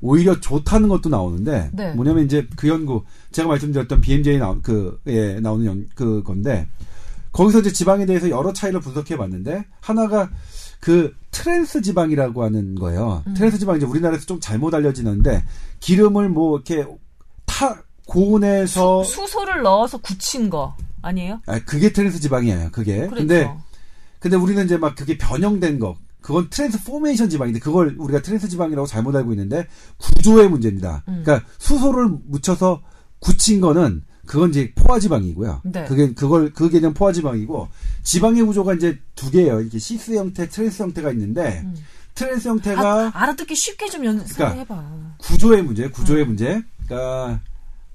오히려 좋다는 것도 나오는데 네. 뭐냐면 이제 그 연구 제가 말씀드렸던 BMJ 나오 그에 나오는 연, 그 건데 거기서 이제 지방에 대해서 여러 차이를 분석해 봤는데 하나가 그 트랜스 지방이라고 하는 거예요. 트랜스 지방 이제 우리나라에서 좀 잘못 알려지는데 기름을 뭐 이렇게 타 고온에서 수 소를 넣어서 굳힌 거 아니에요? 아 그게 트랜스 지방이에요. 그게 그렇죠. 근데 근데 우리는 이제 막 그게 변형된 거 그건 transformation 지방인데 그걸 우리가 트랜스 지방이라고 잘못 알고 있는데 구조의 문제입니다. 음. 그러니까 수소를 묻혀서 굳힌 거는 그건 이제 포화 지방이고요. 네. 그게 그걸 그 개념 포화 지방이고 지방의 구조가 이제 두 개예요. 이게 시스 형태, 트랜스 형태가 있는데 음. 트랜스 형태가 아, 알아듣기 쉽게 좀 연습해봐. 구조의 문제, 음. 구조의 문제. 그러니까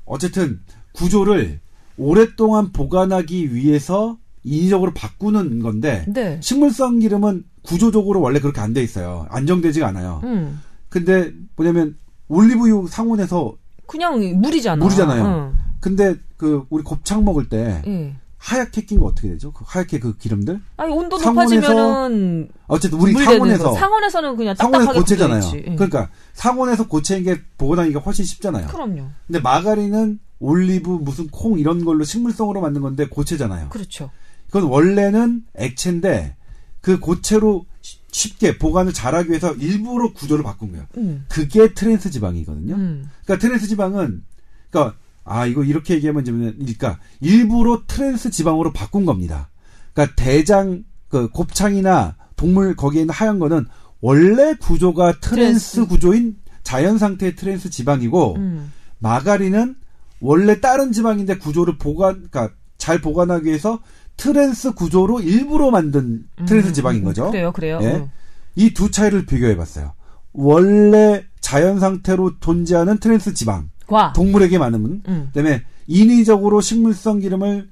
어쨌든 구조를 오랫동안 보관하기 위해서 인위적으로 바꾸는 건데 네. 식물성 기름은 구조적으로 원래 그렇게 안 돼 있어요. 안정되지가 않아요. 음. 근데 뭐냐면 올리브유 상온에서 그냥 물이잖아. 물이잖아요. 응. 근데 그 우리 곱창 먹을 때 예. 하얗게 낀 거 어떻게 되죠? 그 하얗게 그 기름들? 아니 온도 상온에서 높아지면은 어쨌든 우리 상온에서 거. 상온에서는 그냥 상온에서 고체잖아요. 예. 그러니까 상온에서 고체인 게 보관하기가 훨씬 쉽잖아요. 그럼요. 근데 마가린은 올리브 무슨 콩 이런 걸로 식물성으로 만든 건데 고체잖아요. 그렇죠. 그건 원래는 액체인데 그 고체로 쉬- 쉽게 보관을 잘하기 위해서 일부러 구조를 바꾼 거예요. 음. 그게 트랜스 지방이거든요. 음. 그러니까 트랜스 지방은 그러니까 아 이거 이렇게 얘기하면 좀 그러니까 일부러 트랜스 지방으로 바꾼 겁니다. 그러니까 대장 그 곱창이나 동물 거기에 있는 하얀 거는 원래 구조가 트랜스, 트랜스. 구조인 자연 상태의 트랜스 지방이고 음. 마가린은 원래 다른 지방인데 구조를 보관 그러니까 잘 보관하기 위해서 트랜스 구조로 일부러 만든 트랜스 음, 지방인 거죠. 그래요, 그래요. 예. 음. 이 두 차이를 비교해 봤어요. 원래 자연 상태로 존재하는 트랜스 지방, 과. 동물에게 많으면, 음. 그다음에 인위적으로 식물성 기름을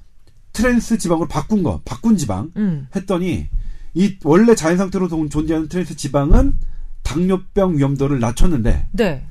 트랜스 지방으로 바꾼 거, 바꾼 지방 음. 했더니 이 원래 자연 상태로 동- 존재하는 트랜스 지방은 당뇨병 위험도를 낮췄는데 네.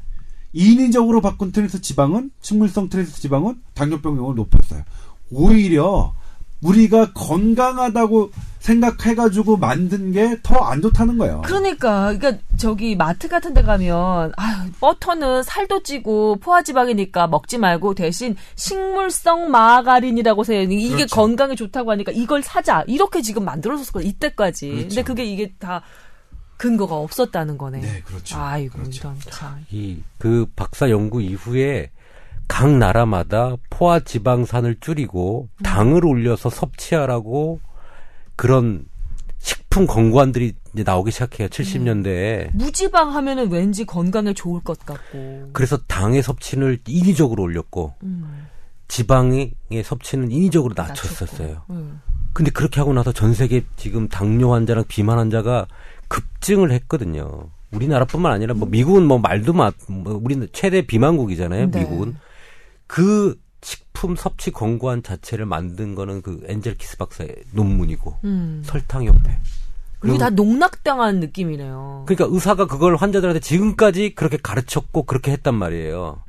인위적으로 바꾼 트랜스 지방은 식물성 트랜스 지방은 당뇨병 위험을 높였어요. 오히려 우리가 건강하다고 생각해가지고 만든 게 더 안 좋다는 거예요. 그러니까, 그러니까 저기 마트 같은 데 가면 아유, 버터는 살도 찌고 포화지방이니까 먹지 말고 대신 식물성 마가린이라고 해요. 이게 그렇죠. 건강에 좋다고 하니까 이걸 사자. 이렇게 지금 만들어졌거든. 이때까지. 그렇죠. 근데 그게 이게 다 근거가 없었다는 거네. 네, 그렇죠. 아이고, 그렇죠. 이런 참. 이 그 박사 연구 이후에 각 나라마다 포화 지방산을 줄이고 당을 올려서 섭취하라고 그런 식품 권고안들이 이제 나오기 시작해요. 70년대에. 무지방 하면은 왠지 건강에 좋을 것 같고. 그래서 당의 섭취를 인위적으로 올렸고 음, 지방의 섭취는 인위적으로 낮췄었어요. 음. 근데 그렇게 하고 나서 전 세계 지금 당뇨 환자랑 비만 환자가 급증을 했거든요. 우리나라뿐만 아니라 뭐 미국은 뭐 말도 마, 뭐 우리는 최대 비만국이잖아요. 네. 미국은 그 식품 섭취 권고안 자체를 만든 거는 그 앤셀 키스 박사의 논문이고 음. 설탕 협회. 이게 그리고 다 농락당한 느낌이네요. 그러니까 의사가 그걸 환자들한테 지금까지 그렇게 가르쳤고 그렇게 했단 말이에요.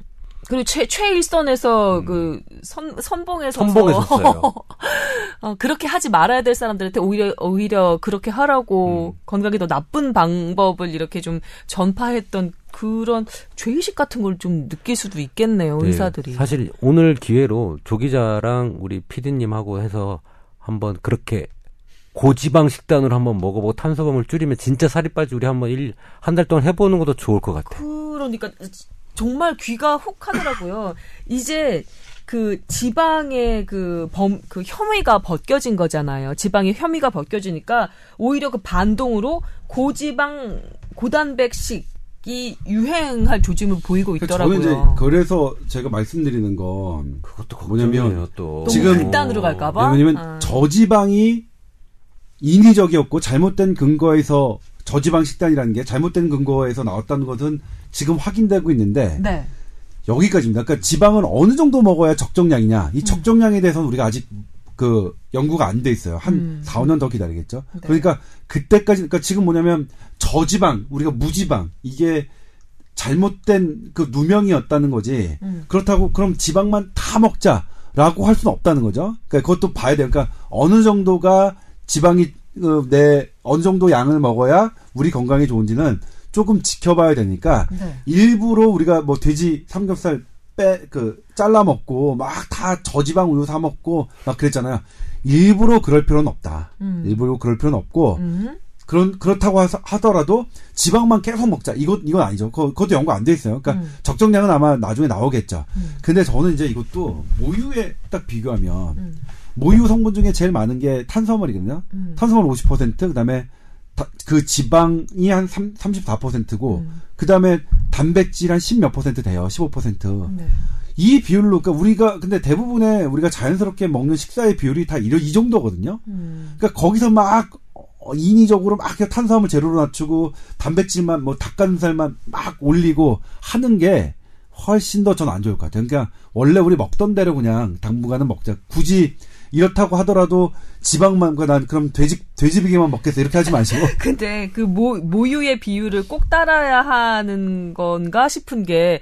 그리고 최, 최일선에서 그 선, 선봉에서. 선봉했었어요. <laughs> 어, 그렇게 하지 말아야 될 사람들한테 오히려, 오히려 그렇게 하라고 음. 건강에 더 나쁜 방법을 이렇게 좀 전파했던 그런 죄의식 같은 걸 좀 느낄 수도 있겠네요, 네, 의사들이. 사실 오늘 기회로 조 기자랑 우리 피디님하고 해서 한번 그렇게 고지방 식단으로 한번 먹어보고 탄수화물 줄이면 진짜 살이 빠지 우리 한번 일 한 달 동안 해보는 것도 좋을 것 같아요. 그러니까 정말 귀가 혹 하더라고요. 이제 그 지방의 그 범, 그 혐의가 벗겨진 거잖아요. 지방의 혐의가 벗겨지니까 오히려 그 반동으로 고지방, 고단백식 이 유행할 조짐을 보이고 그러니까 저는 이제 있더라고요. 그래서 제가 말씀드리는 건 그것도 뭐냐면 또. 지금- 극단으로 갈까봐. 왜냐면 아. 저지방이 인위적이었고 잘못된 근거에서 저지방 식단이라는 게 잘못된 근거에서 나왔다는 것은 지금 확인되고 있는데 네. 여기까지입니다. 그러니까 지방은 어느 정도 먹어야 적정량이냐. 음. 이 적정량에 대해서는 우리가 아직 그 연구가 안 돼 있어요. 한 음. 4, 5년 더 기다리겠죠. 네. 그러니까 그때까지 그러니까 지금 뭐냐면 저지방, 우리가 무지방 이게 잘못된 그 누명이었다는 거지. 음. 그렇다고 그럼 지방만 다 먹자라고 할 수는 없다는 거죠. 그러니까 그것도 봐야 돼요. 그러니까 어느 정도가 지방이 어, 내 어느 정도 양을 먹어야 우리 건강에 좋은지는 조금 지켜봐야 되니까 네. 일부러 우리가 뭐 돼지 삼겹살 빼 그 잘라 먹고 막 다 저지방 우유 사 먹고 막 그랬잖아요. 일부러 그럴 필요는 없다. 음. 일부러 그럴 필요는 없고 음. 그런 그렇다고 하- 하더라도 지방만 계속 먹자. 이것 이건 아니죠. 그거, 그것도 연구 안 돼 있어요. 그러니까 음. 적정량은 아마 나중에 나오겠죠. 음. 근데 저는 이제 이것도 모유에 딱 비교하면 음. 모유 성분 중에 제일 많은 게 탄수화물이거든요. 음. 탄수화물 50%, 그다음에 다- 그 지방이 한 3, 34%고 음. 그다음에 단백질 한 10 몇 퍼센트 돼요. 15%. 네. 이 비율로 그러니까 우리가 근데 대부분의 우리가 자연스럽게 먹는 식사의 비율이 다 이러 이 정도거든요. 음. 그러니까 거기서 막 어, 인위적으로 막 탄수화물 제로로 낮추고 단백질만 뭐 닭가슴살만 막 올리고 하는 게 훨씬 더 전 안 좋을 것 같아요. 그러니까 원래 우리 먹던 대로 그냥 당분간은 먹자. 굳이 이렇다고 하더라도 지방만 그난 그럼 돼지 돼지비계만 먹겠어 이렇게 하지 마시고 <laughs> 근데 그 모, 모유의 비율을 꼭 따라야 하는 건가 싶은 게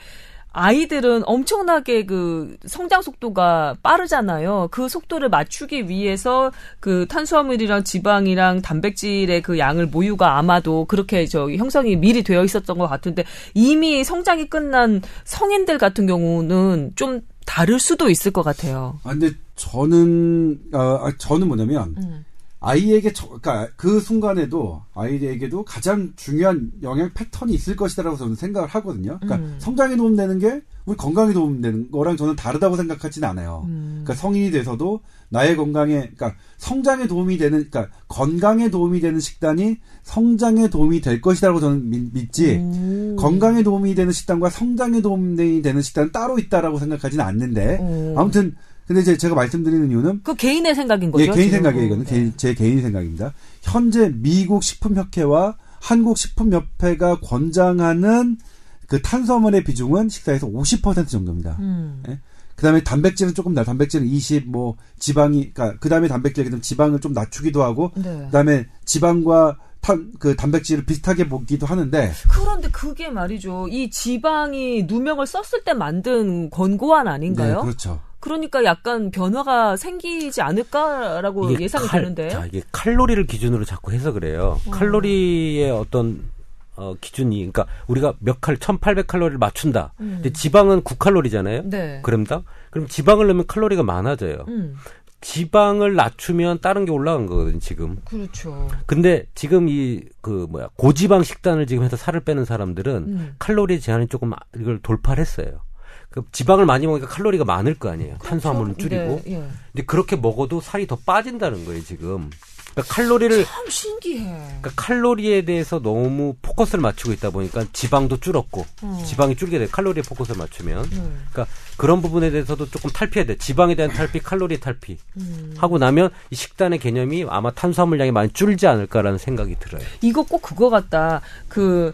아이들은 엄청나게 그 성장 속도가 빠르잖아요. 그 속도를 맞추기 위해서 그 탄수화물이랑 지방이랑 단백질의 그 양을 모유가 아마도 그렇게 저 형성이 미리 되어 있었던 것 같은데 이미 성장이 끝난 성인들 같은 경우는 좀 다를 수도 있을 것 같아요. 아, 근데 저는, 어, 아, 저는 뭐냐면, 음. 아이에게, 저, 그니까 그 순간에도 아이에게도 가장 중요한 영양 패턴이 있을 것이다라고 저는 생각을 하거든요. 그러니까 음. 성장에 도움되는 게 우리 건강에 도움되는 거랑 저는 다르다고 생각하지는 않아요. 음. 그러니까 성인이 돼서도 나의 건강에, 그러니까 성장에 도움이 되는, 그러니까 건강에 도움이 되는 식단이 성장에 도움이 될 것이다라고 저는 믿, 믿지. 음. 건강에 도움이 되는 식단과 성장에 도움이 되는 식단은 따로 있다라고 생각하지는 않는데 음. 아무튼 근데 이제 제가 말씀드리는 이유는 그 개인의 생각인 거죠. 예, 개인. 생각이에요. 이거는 네. 개인, 제 개인 생각입니다. 현재 미국 식품협회와 한국 식품협회가 권장하는 그 탄수화물의 비중은 식사에서 50% 정도입니다. 음. 그 다음에 단백질은 조금 나, 단백질은 20, 뭐, 지방이, 그니까, 그 다음에 단백질, 그다음 지방을 좀 낮추기도 하고, 네. 그 다음에 지방과 탄, 그 단백질을 비슷하게 보기도 하는데, 그런데 그게 말이죠. 이 지방이 누명을 썼을 때 만든 권고안 아닌가요? 네, 그렇죠. 그러니까 약간 변화가 생기지 않을까라고 예상이 칼- 되는데. 자, 이게 칼로리를 기준으로 자꾸 해서 그래요. 칼로리의 어떤 어, 기준이, 그러니까 우리가 몇 칼, 1800 칼로리를 맞춘다. 음. 근데 지방은 9칼로리잖아요. 네. 그럼당? 그럼 지방을 넣으면 칼로리가 많아져요. 음, 지방을 낮추면 다른 게 올라간 거거든요, 지금. 그렇죠. 근데 지금 이, 그, 뭐야, 고지방 식단을 지금 해서 살을 빼는 사람들은 음. 칼로리 제한이 조금 이걸 돌파를 했어요. 그 지방을 많이 먹으니까 칼로리가 많을 거 아니에요. 탄수화물은 줄이고. 네, 예. 근데 그렇게 먹어도 살이 더 빠진다는 거예요, 지금. 그러니까 칼로리를 참 신기해. 그러니까 칼로리에 대해서 너무 포커스를 맞추고 있다 보니까 지방도 줄었고 어. 지방이 줄게 돼 칼로리에 포커스를 맞추면 네. 그러니까 그런 부분에 대해서도 조금 탈피해야 돼 지방에 대한 탈피 칼로리 탈피 음. 하고 나면 이 식단의 개념이 아마 탄수화물량이 많이 줄지 않을까라는 생각이 들어요. 이거 꼭 그거 같다. 그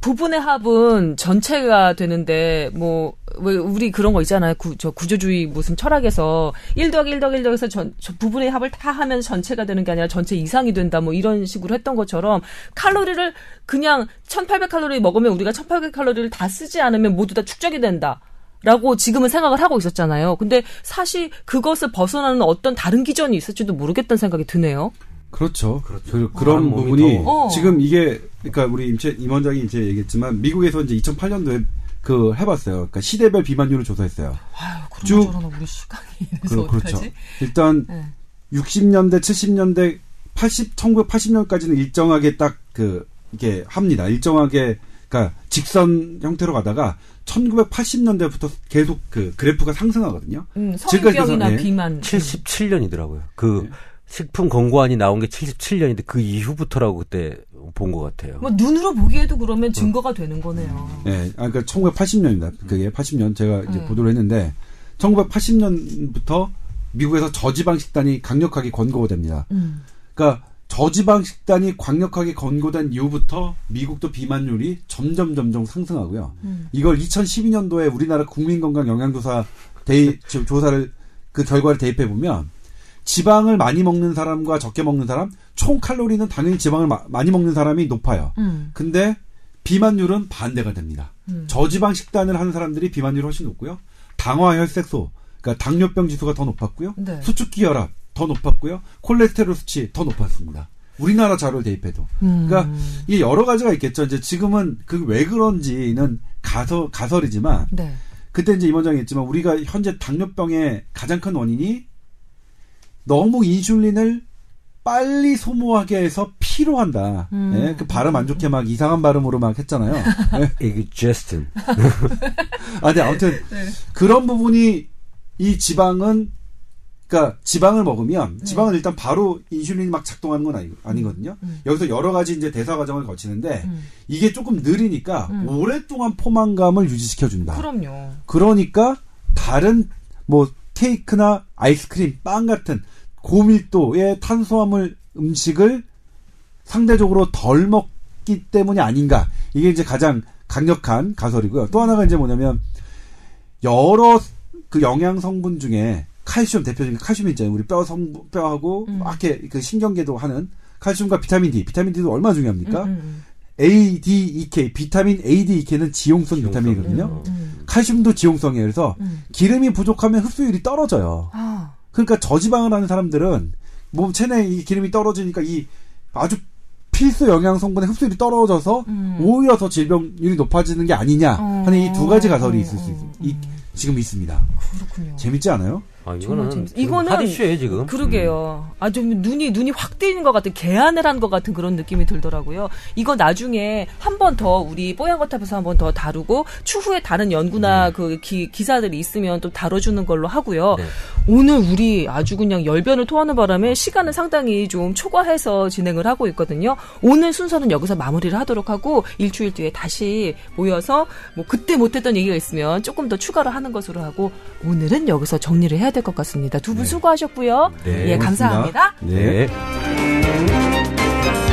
부분의 합은 전체가 되는데 뭐 왜 우리 그런 거 있잖아요. 구, 저 구조주의 무슨 철학에서 1 더하기 1 더하기 1 더해서 전, 저 부분의 합을 다 하면 전체가 되는 게 아니라 전체 이상이 된다. 뭐 이런 식으로 했던 것처럼 칼로리를 그냥 1800칼로리 먹으면 우리가 1800칼로리를 다 쓰지 않으면 모두 다 축적이 된다. 라고 지금은 생각을 하고 있었잖아요. 근데 사실 그것을 벗어나는 어떤 다른 기전이 있을지도 모르겠다는 생각이 드네요. 그렇죠. 그, 다른 그런 몸이 부분이 더- 어. 지금 이게 그러니까 우리 임채 임원장이 이제 얘기했지만 미국에서 이제 2008년도에 그 해봤어요. 그러니까 시대별 비만율을 조사했어요. 아유, 쭉- 우리 시간이 이래서 <laughs> 그, 그렇죠. 어떡하지? 일단 네. 60년대, 70년대, 80, 1980년까지는 일정하게 딱 그 이게 합니다. 일정하게 그러니까 직선 형태로 가다가 1980년대부터 계속 그 그래프가 상승하거든요. 음, 지금까지 성인병이나 네. 비만. 77년이더라고요. 그 식품 권고안이 나온 게 77년인데 그 이후부터라고 그때 본 것 같아요. 뭐 눈으로 보기에도 그러면 증거가 되는 거네요. 예, 아, 그러니까 1980년입니다. 그게 80년 제가 이제 네. 보도를 했는데 1980년부터 미국에서 저지방 식단이 강력하게 권고가 됩니다. 음. 그러니까 저지방 식단이 강력하게 권고된 이후부터 미국도 비만율이 점점 점점 상승하고요. 음. 이걸 2012년도에 우리나라 국민건강 영양조사 대입 조- 조사를 그 결과를 대입해 보면 지방을 많이 먹는 사람과 적게 먹는 사람 총 칼로리는 당연히 지방을 마- 많이 먹는 사람이 높아요. 음. 근데 비만율은 반대가 됩니다. 음. 저지방 식단을 하는 사람들이 비만율이 훨씬 높고요. 당화 혈색소, 그러니까 당뇨병 지수가 더 높았고요. 네. 수축기 혈압 더 높았고요. 콜레스테롤 수치 더 높았습니다. 우리나라 자료를 대입해도. 음. 그러니까 이게 여러 가지가 있겠죠. 이제 지금은 그 왜 그런지는 가설 가설이지만 네. 그때 이제 임원장이 했지만 우리가 현재 당뇨병의 가장 큰 원인이 너무 인슐린을 빨리 소모하게 해서 피로한다. 음. 예, 그 발음 안 좋게 막 이상한 발음으로 막 했잖아요. <laughs> 예. 이게 제스틴. 아, 근데 아무튼 네. 그런 부분이 이 지방은 그러니까 지방을 먹으면 네. 지방은 일단 바로 인슐린이 막 작동하는 건 아니, 아니거든요. 음. 여기서 여러 가지 이제 대사 과정을 거치는데 음. 이게 조금 느리니까 음. 오랫동안 포만감을 유지시켜 준다. 그럼요. 그러니까 다른 뭐 케이크나 아이스크림, 빵 같은 고밀도의 탄수화물 음식을 상대적으로 덜 먹기 때문이 아닌가. 이게 이제 가장 강력한 가설이고요. 또 하나가 이제 뭐냐면 여러 그 영양 성분 중에 칼슘 대표적인 칼슘 있잖아요. 우리 뼈 성분 뼈하고 음. 막 이렇게 그 신경계도 하는 칼슘과 비타민 D. 비타민 D도 얼마나 중요합니까? 음, 음, A, D, E, K. 비타민 A, D, E, K는 지용성 지용성. 비타민이거든요. 음, 음. 칼슘도 지용성이에요. 그래서 음. 기름이 부족하면 흡수율이 떨어져요. 아, 그러니까 저지방을 하는 사람들은 몸 체내에 이 기름이 떨어지니까 이 아주 필수 영양 성분의 흡수율이 떨어져서 음. 오히려 더 질병률이 높아지는 게 아니냐 하는 이 두 가지 가설이 있을 수 있, 이, 지금 있습니다. 그렇군요. 재밌지 않아요? 아, 이거는 이거는 핫이슈예요 지금. 그러게요. 아주 눈이 눈이 확 뜨이는 것 같은 개안을 한 것 같은 그런 느낌이 들더라고요. 이거 나중에 한 번 더 우리 뽀얀 거탑에서 한 번 더 다루고 추후에 다른 연구나 그 기, 기사들이 있으면 또 다뤄주는 걸로 하고요. 네. 오늘 우리 아주 그냥 열변을 토하는 바람에 시간을 상당히 좀 초과해서 진행을 하고 있거든요. 오늘 순서는 여기서 마무리를 하도록 하고 일주일 뒤에 다시 모여서 뭐 그때 못했던 얘기가 있으면 조금 더 추가로 하는 것으로 하고 오늘은 여기서 정리를 해야 될 것 같습니다. 두분 네. 수고하셨고요. 네, 예, 고맙습니다. 감사합니다. 네. 네.